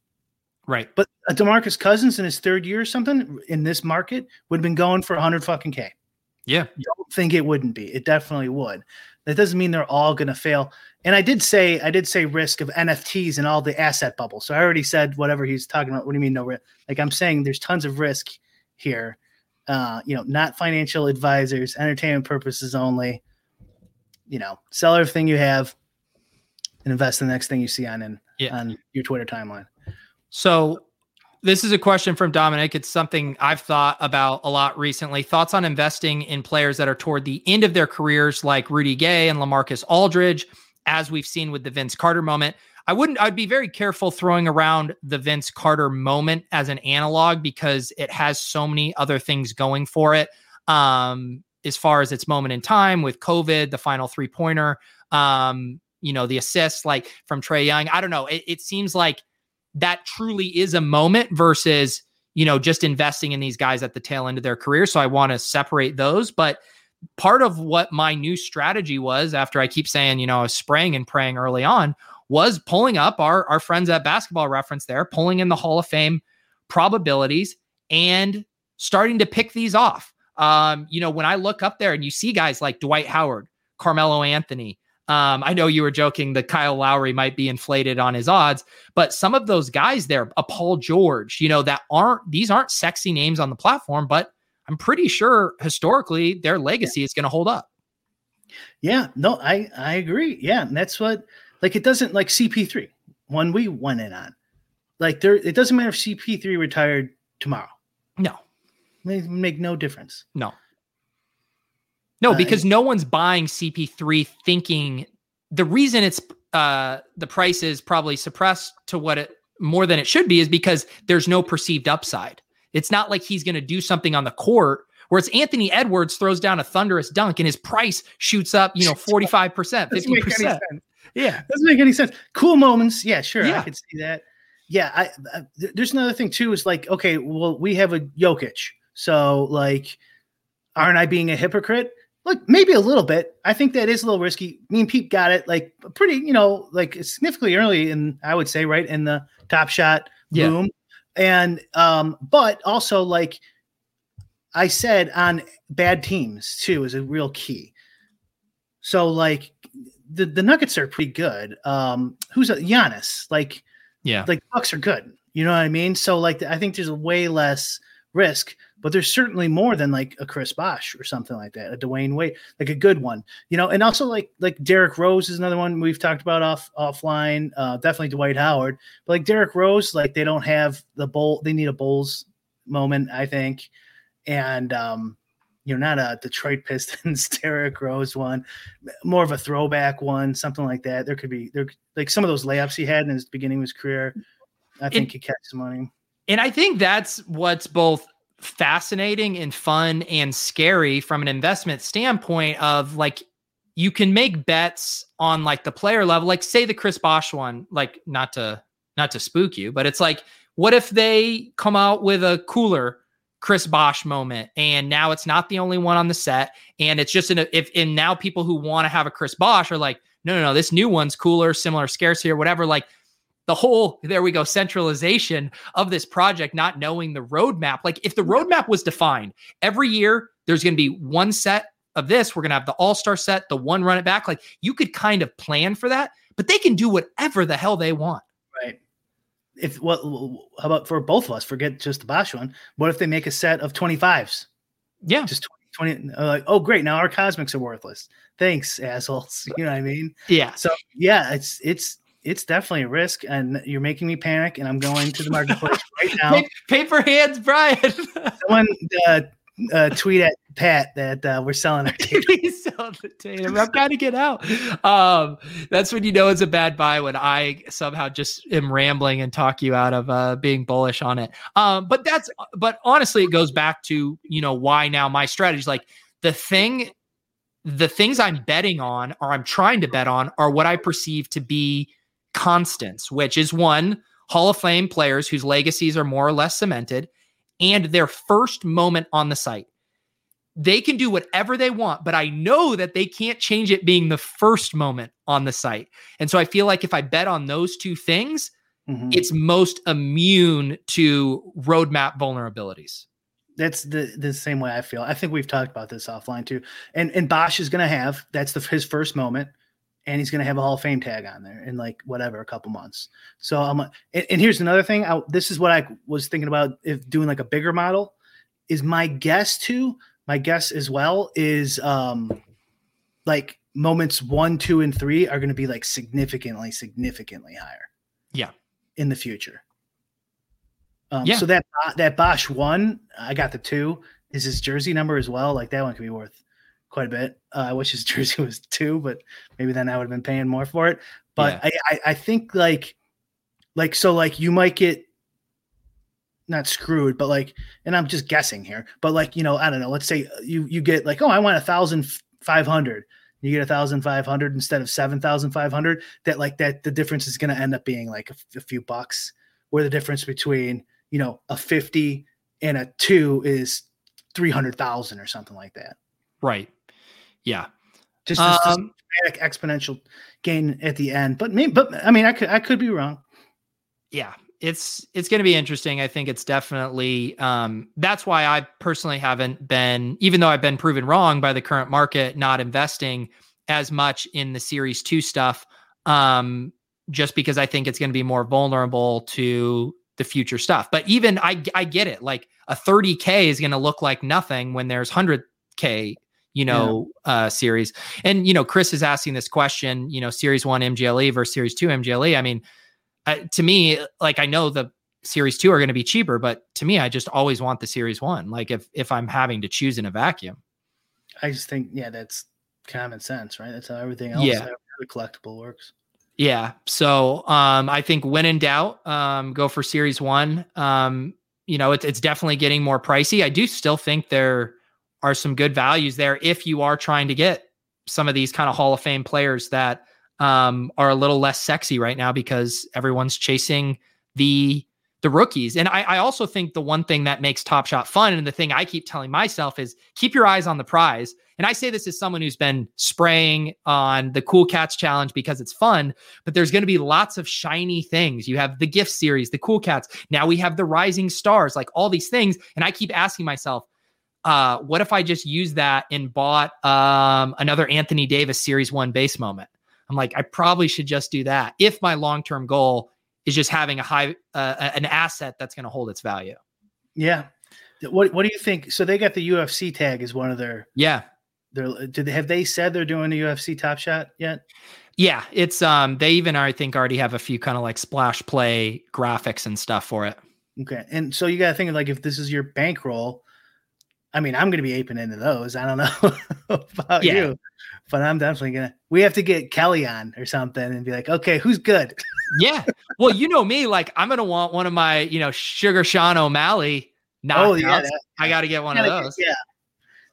Right. But a Demarcus Cousins in his third year or something in this market would have been going for 100 fucking K. Yeah. Don't think it wouldn't be. It definitely would. That doesn't mean they're all going to fail. And I did say, I did say risk of NFTs and all the asset bubble. So I already said whatever he's talking about. What do you mean no risk? Like I'm saying there's tons of risk here. Uh, you know, not financial advisors, entertainment purposes only. You know, sell everything you have and invest in the next thing you see on in, yeah. on your Twitter timeline. So this is a question from Dominic. It's something I've thought about a lot recently. Thoughts on investing in players that are toward the end of their careers, like Rudy Gay and Lamarcus Aldridge, as we've seen with the Vince Carter moment. I wouldn't, I'd be very careful throwing around the Vince Carter moment as an analog because it has so many other things going for it. Um, as far as its moment in time with COVID, the final three pointer, um, you know, the assists like from Trae Young. I don't know. It, it seems like that truly is a moment versus, you know, just investing in these guys at the tail end of their career. So I want to separate those. But part of what my new strategy was after I keep saying, you know, I was spraying and praying early on was pulling up our, our friends at basketball reference there, pulling in the Hall of Fame probabilities and starting to pick these off. Um, you know, when I look up there and you see guys like Dwight Howard, Carmelo Anthony, um, I know you were joking that Kyle Lowry might be inflated on his odds, but some of those guys there, a Paul George, you know, that aren't these aren't sexy names on the platform, but I'm pretty sure historically their legacy is going to hold up. Yeah, no, I I agree. Yeah, and that's what like it doesn't like CP3 one we went in on. Like there, it doesn't matter if CP3 retired tomorrow. No, it make no difference. No, no, because uh, no one's buying CP3 thinking the reason it's uh the price is probably suppressed to what it more than it should be is because there's no perceived upside. It's not like he's going to do something on the court whereas Anthony Edwards throws down a thunderous dunk and his price shoots up, you know, 45%, 50%. Yeah. Doesn't make any sense. Cool moments. Yeah, sure. Yeah. I could see that. Yeah. I, I, there's another thing too is like, okay, well, we have a Jokic. So like, aren't I being a hypocrite? Look, maybe a little bit. I think that is a little risky. Me and Pete got it like pretty, you know, like significantly early in, I would say, right in the top shot yeah. boom. And um, but also like I said on bad teams too is a real key. So like the, the Nuggets are pretty good. Um, who's a Giannis? Like, yeah, like Bucks are good. You know what I mean? So like I think there's a way less risk but there's certainly more than like a Chris Bosh or something like that, a Dwyane Wade, like a good one, you know. And also like like Derrick Rose is another one we've talked about off offline. Uh, definitely Dwight Howard, but like Derrick Rose, like they don't have the bowl. They need a Bulls moment, I think, and um, you know, not a Detroit <laughs> Pistons Derrick Rose one, more of a throwback one, something like that. There could be there like some of those layups he had in his beginning of his career. I think and, he catch some money. And I think that's what's both fascinating and fun and scary from an investment standpoint of like you can make bets on like the player level like say the Chris Bosh one like not to not to spook you but it's like what if they come out with a cooler Chris Bosh moment and now it's not the only one on the set and it's just an if and now people who want to have a Chris Bosh are like no no no this new one's cooler similar scarcity or whatever like the whole there we go centralization of this project not knowing the roadmap. Like if the roadmap was defined every year there's going to be one set of this we're going to have the all-star set the one run it back. Like you could kind of plan for that but they can do whatever the hell they want. Right. If what how about for both of us? Forget just the bosh one. What if they make a set of 25s yeah. Just 20, 20 uh, like oh great now our cosmics are worthless. Thanks assholes. You know what i mean? Yeah. So yeah it's it's it's definitely a risk, and you're making me panic. And I'm going to the marketplace <laughs> right now. Paper hands, Bryan. <laughs> Someone uh, uh, tweet at Pat that uh, we're selling our Tatum. <laughs> selling the Tatum. I'm trying to get out. Um, that's when you know it's a bad buy when I somehow just am rambling and talk you out of uh, being bullish on it. Um, but that's but honestly, it goes back to you know why now my strategy is like the thing. The things I'm betting on, or I'm trying to bet on, are what I perceive to be constants, which is one, Hall of Fame players whose legacies are more or less cemented and their first moment on the site. They can do whatever they want, but I know that they can't change it being the first moment on the site. And so I feel like if I bet on those two things, mm-hmm. it's most immune to roadmap vulnerabilities. That's the the same way I feel. I think we've talked about this offline too. And and Bosh is going to have that's the his first moment and he's going to have a Hall of Fame tag on there in like whatever a couple months. So I'm and, and here's another thing. I, this is what I was thinking about if doing like a bigger model. is my guess too. My guess as well is um like moments one, two, and three are going to be like significantly, significantly higher. Yeah. In the future. Um, Yeah. So that that Bosh one, I got the two. Is his jersey number as well? Like that one could be worth quite a bit. Uh, I wish his <laughs> jersey was two, but maybe then I would have been paying more for it. But I, I I think like like so like you might get not screwed, but like, and I'm just guessing here, but like, you know, I don't know. Let's say you you get like, oh, I want a thousand five hundred. You get a thousand five hundred instead of seven thousand five hundred. That like that the difference is going to end up being like a, f- a few bucks. Where the difference between you know a fifty and a two is three hundred thousand or something like that. Right. Yeah. Just this, this Um, dramatic exponential gain at the end. But maybe, but I mean, I could I could be wrong. yeah it's it's going to be interesting i think it's definitely um that's why i personally haven't been even though i've been proven wrong by the current market not investing as much in the series 2 stuff um just because i think it's going to be more vulnerable to the future stuff but even i i get it like a 30k is going to look like nothing when there's 100k you know uh series and you know chris is asking this question you know series 1 mgle versus series 2 mgle i mean uh, to me, like I know the series two are going to be cheaper, but to me, I just always want the series one. Like if if I'm having to choose in a vacuum, I just think, yeah, that's common sense, right? That's how everything else, Yeah. other collectible works. yeah. So um, I think when in doubt, um, go for series one. Um, you know, it's it's definitely getting more pricey. I do still think there are some good values there if you are trying to get some of these kind of Hall of Fame players that um, are a little less sexy right now because everyone's chasing the the rookies. And I, I also think the one thing that makes Top Shot fun, and the thing I keep telling myself is keep your eyes on the prize. And I say this as someone who's been spraying on the Cool Cats Challenge because it's fun, but there's going to be lots of shiny things. You have the gift series, the Cool Cats. Now we have the Rising Stars, like all these things. And I keep asking myself, uh, what if I just used that and bought um, another Anthony Davis Series One base moment? I'm like, I probably should just do that if my long term goal is just having a high uh, an asset that's going to hold its value. Yeah. What What do you think? So they got the UFC tag as one of their Yeah, their. Did they have they said they're doing the UFC Top Shot yet? yeah. It's um they even I think already have a few kind of like splash play graphics and stuff for it. Okay, and so you got to think of like if this is your bankroll. I mean, I'm going to be aping into those. I don't know <laughs> about Yeah. you, but I'm definitely gonna. We have to get Kelly on or something and be like, okay, who's good? <laughs> Yeah. Well, you know me, like I'm gonna want one of my you know Sugar Sean O'Malley. knockouts. Oh yeah, that- I got to get one of those. get- yeah.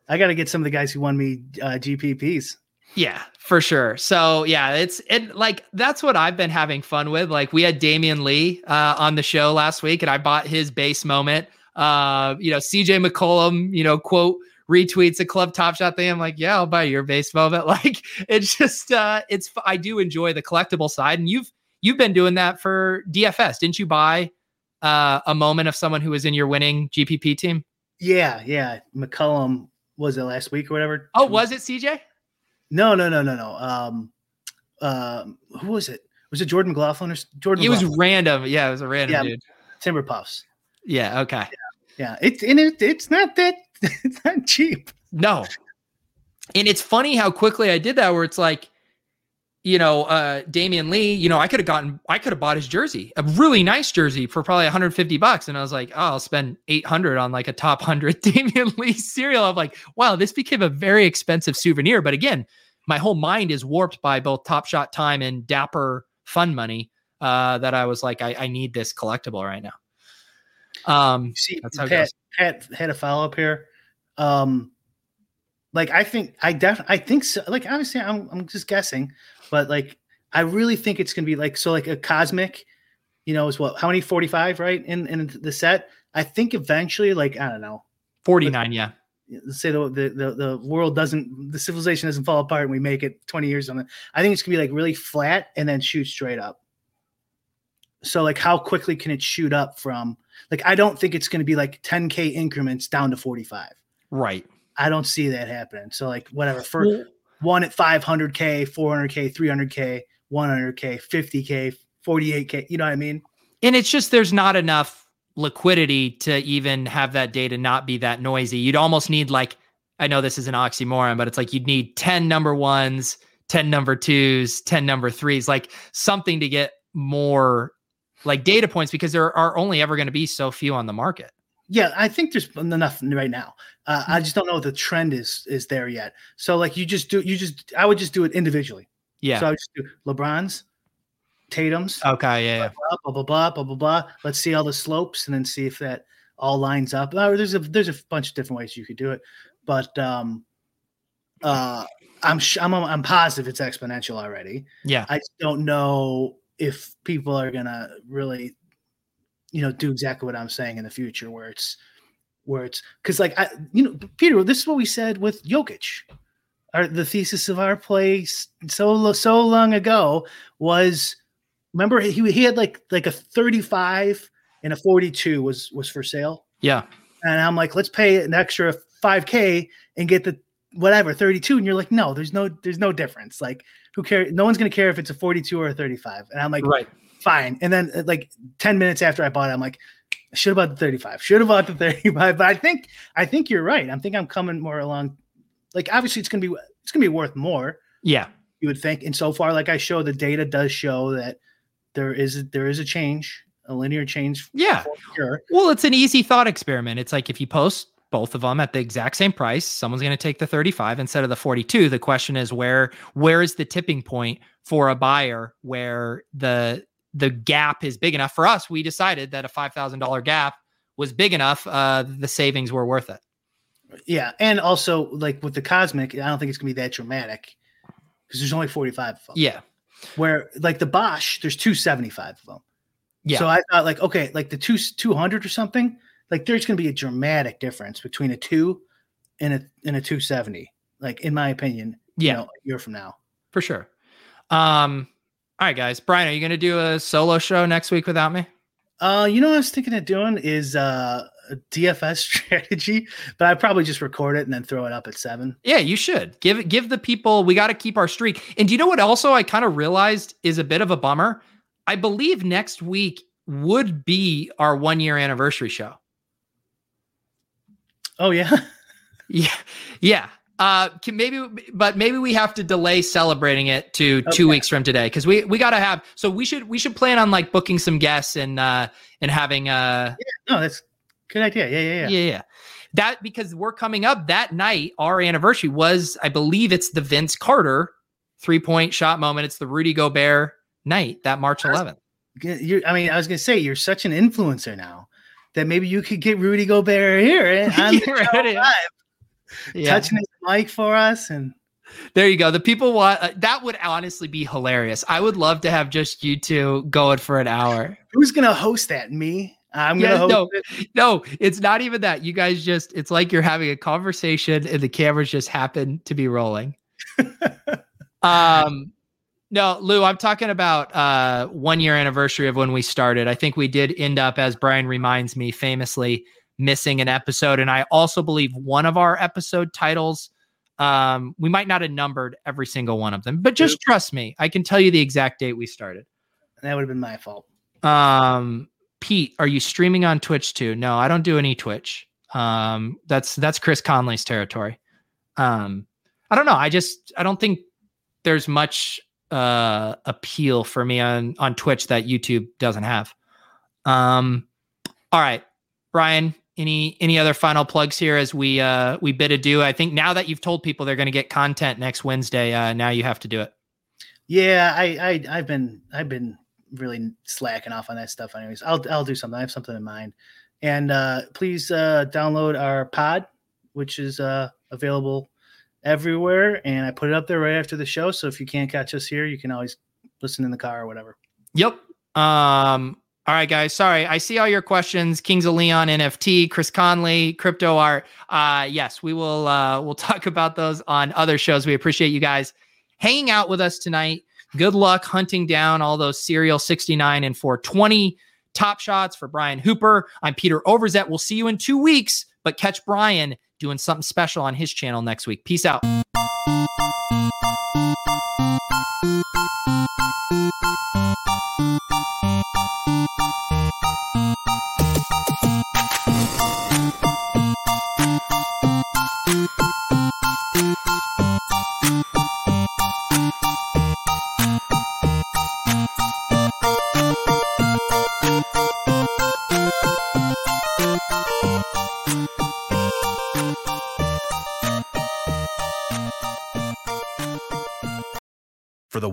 I got to get some of the guys who won me uh, GPPs. Yeah, for sure. So yeah, it's it like that's what I've been having fun with. Like we had Damian Lee uh, on the show last week, and I bought his base moment. Uh, you know, CJ McCollum, you know, quote retweets a club top shot thing. I'm like, yeah, I'll buy your base moment. <laughs> Like it's just uh it's I do enjoy the collectible side, and you've you've been doing that for DFS. Didn't you buy uh a moment of someone who was in your winning GPP team? Yeah, yeah. McCollum was it last week or whatever? Oh, was it CJ? No, no, no, no, no. Um, um, who was it? Was it Jordan McLaughlin or Jordan? It was random. Yeah, it was a random Yeah. dude. Timber Puffs. Yeah. Okay. Yeah, it's and it, it's not that <laughs> it's not cheap. No. And it's funny how quickly I did that, where it's like, you know, uh Damian Lee, you know, I could have gotten I could have bought his jersey, a really nice jersey for probably 150 bucks. And I was like, oh, I'll spend 800 on like a top 100 <laughs> Damian Lee serial. I'm like, wow, this became a very expensive souvenir. But again, my whole mind is warped by both Top Shot time and Dapper fun money. Uh, that I was like, I, I need this collectible right now. Um, You see, That's how it Pat. Pat had a follow up here. Um, like I think I def I think so. Like obviously I'm I'm just guessing, but like I really think it's gonna be like so like a cosmic, you know, is what how many 45, right? In in the set. I think eventually, like, I don't know, 49, yeah. let's say the, the the the world doesn't the civilization doesn't fall apart and we make it 20 years on it. I think it's gonna be like really flat and then shoot straight up. So like how quickly can it shoot up from like I don't think it's gonna be like 10k increments down to 45. Right. I don't see that happening. So like whatever for Well, one at 500k, 400k, 300k, 100k, 50k, 48k. You know what I mean? and it's just there's not enough liquidity to even have that data not be that noisy. You'd almost need like I know this is an oxymoron, but it's like you'd need 10 number ones, 10 number twos, 10 number threes, like something to get more like data points because there are only ever going to be so few on the market. Yeah, I think there's enough right now. Uh, I just don't know the trend is is there yet. So like you just do you just I would just do it individually. Yeah. So I would just do LeBron's, Tatum's. Okay. Yeah. Blah, blah blah blah blah blah blah. Let's see all the slopes and then see if that all lines up. Uh, there's a there's a bunch of different ways you could do it, but um, uh, I'm sh- I'm I'm positive it's exponential already. Yeah. I just don't know if people are gonna really, you know, do exactly what I'm saying in the future, where it's where it's because like I, you know, Peter, this is what we said with Jokic. Our the thesis of our place so so long ago was remember he he had like like a 35 and a 42 was was for sale. Yeah. And I'm like, let's pay an extra 5k and get the whatever 32 and you're like no there's no there's no difference. Like who cares no one's gonna care if it's a 42 or a 35 and i'm like right. Fine. And then uh, like 10 minutes after i bought it i'm like i should have bought the 35 should have bought the <laughs> 35 but i think i think you're right. I think i'm coming more along like obviously it's gonna be it's gonna be worth more yeah. you would think and so far like i show the data does show that there is there is a change a linear change yeah. sure. Well it's an easy thought experiment. It's like if you post both of them at the exact same price. Someone's going to take the 35 instead of the 42. The question is where where is the tipping point for a buyer where the the gap is big enough for us? We decided that a $5,000 gap was big enough. Uh, the savings were worth it. Yeah, and also like with the cosmic, I don't think it's going to be that dramatic because there's only 45 of them. Yeah. Where like the Bosh, there's 275 of them. Yeah. So I thought like okay, like the two 200 or something like there's going to be a dramatic difference between a two and a and a 270 like in my opinion yeah. you know, a year from now. For sure. Um all right guys. Bryan are you going to do a solo show next week without me? Uh you know what i was thinking of doing is uh a dfs <laughs> strategy but i probably just record it and then throw it up at seven. Yeah you should. Give give the people we got to keep our streak. And do you know what also i kind of realized is a bit of a bummer? I believe next week would be our one year anniversary show Oh yeah. <laughs> yeah. Yeah. Uh maybe but maybe we have to delay celebrating it to okay. 2 weeks from today cuz we we got to have so we should we should plan on like booking some guests and uh and having uh yeah, no that's good idea. Yeah, yeah, yeah. Yeah, yeah. That because we're coming up that night our anniversary was I believe it's the Vince Carter three-point shot moment. It's the Rudy Gobert night, that March 11th. you I mean, I was going to say you're such an influencer now that maybe you could get Rudy Gobert here <laughs> on the yeah. touching his mic for us and there you go. The people want uh, that would honestly be hilarious. I would love to have just you two going for an hour. Who's gonna host that? Me? I'm gonna host no, it. No, it's not even that. You guys just it's like you're having a conversation and the cameras just happen to be rolling. <laughs> um no, Lou, I'm talking about uh, one year anniversary of when we started. I think we did end up, as Bryan reminds me, famously missing an episode. And I also believe one of our episode titles, um, we might not have numbered every single one of them, but just trust me, I can tell you the exact date we started. That would have been my fault. Um, Pete, are you streaming on Twitch too? No, I don't do any Twitch. Um, that's that's Chris Conley's territory. Um, I don't know. I just I don't think there's much uh, appeal for me on on Twitch that YouTube doesn't have. Um, all right, Bryan. Any any other final plugs here as we uh, we bid adieu? I think now that you've told people they're going to get content next Wednesday, uh, now you have to do it. Yeah, I, I I've been I've been really slacking off on that stuff. Anyways, I'll I'll do something. I have something in mind, and uh, please uh, download our pod, which is uh, available everywhere, and I put it up there right after the show. So if you can't catch us here, you can always listen in the car or whatever. Yep. Um. All right, guys. Sorry, I see all your questions. Kings of Leon NFT, Chris Conley, crypto art. Uh, yes, we will. Uh, we'll <laughs> talk about those on other shows. We appreciate you guys hanging out with us tonight. Good luck hunting down all those serial 69 and 420 top shots for Brian Hooper. I'm Peter Overzet. We'll see you in two weeks, but catch Bryan doing something special on his channel next week. Peace out.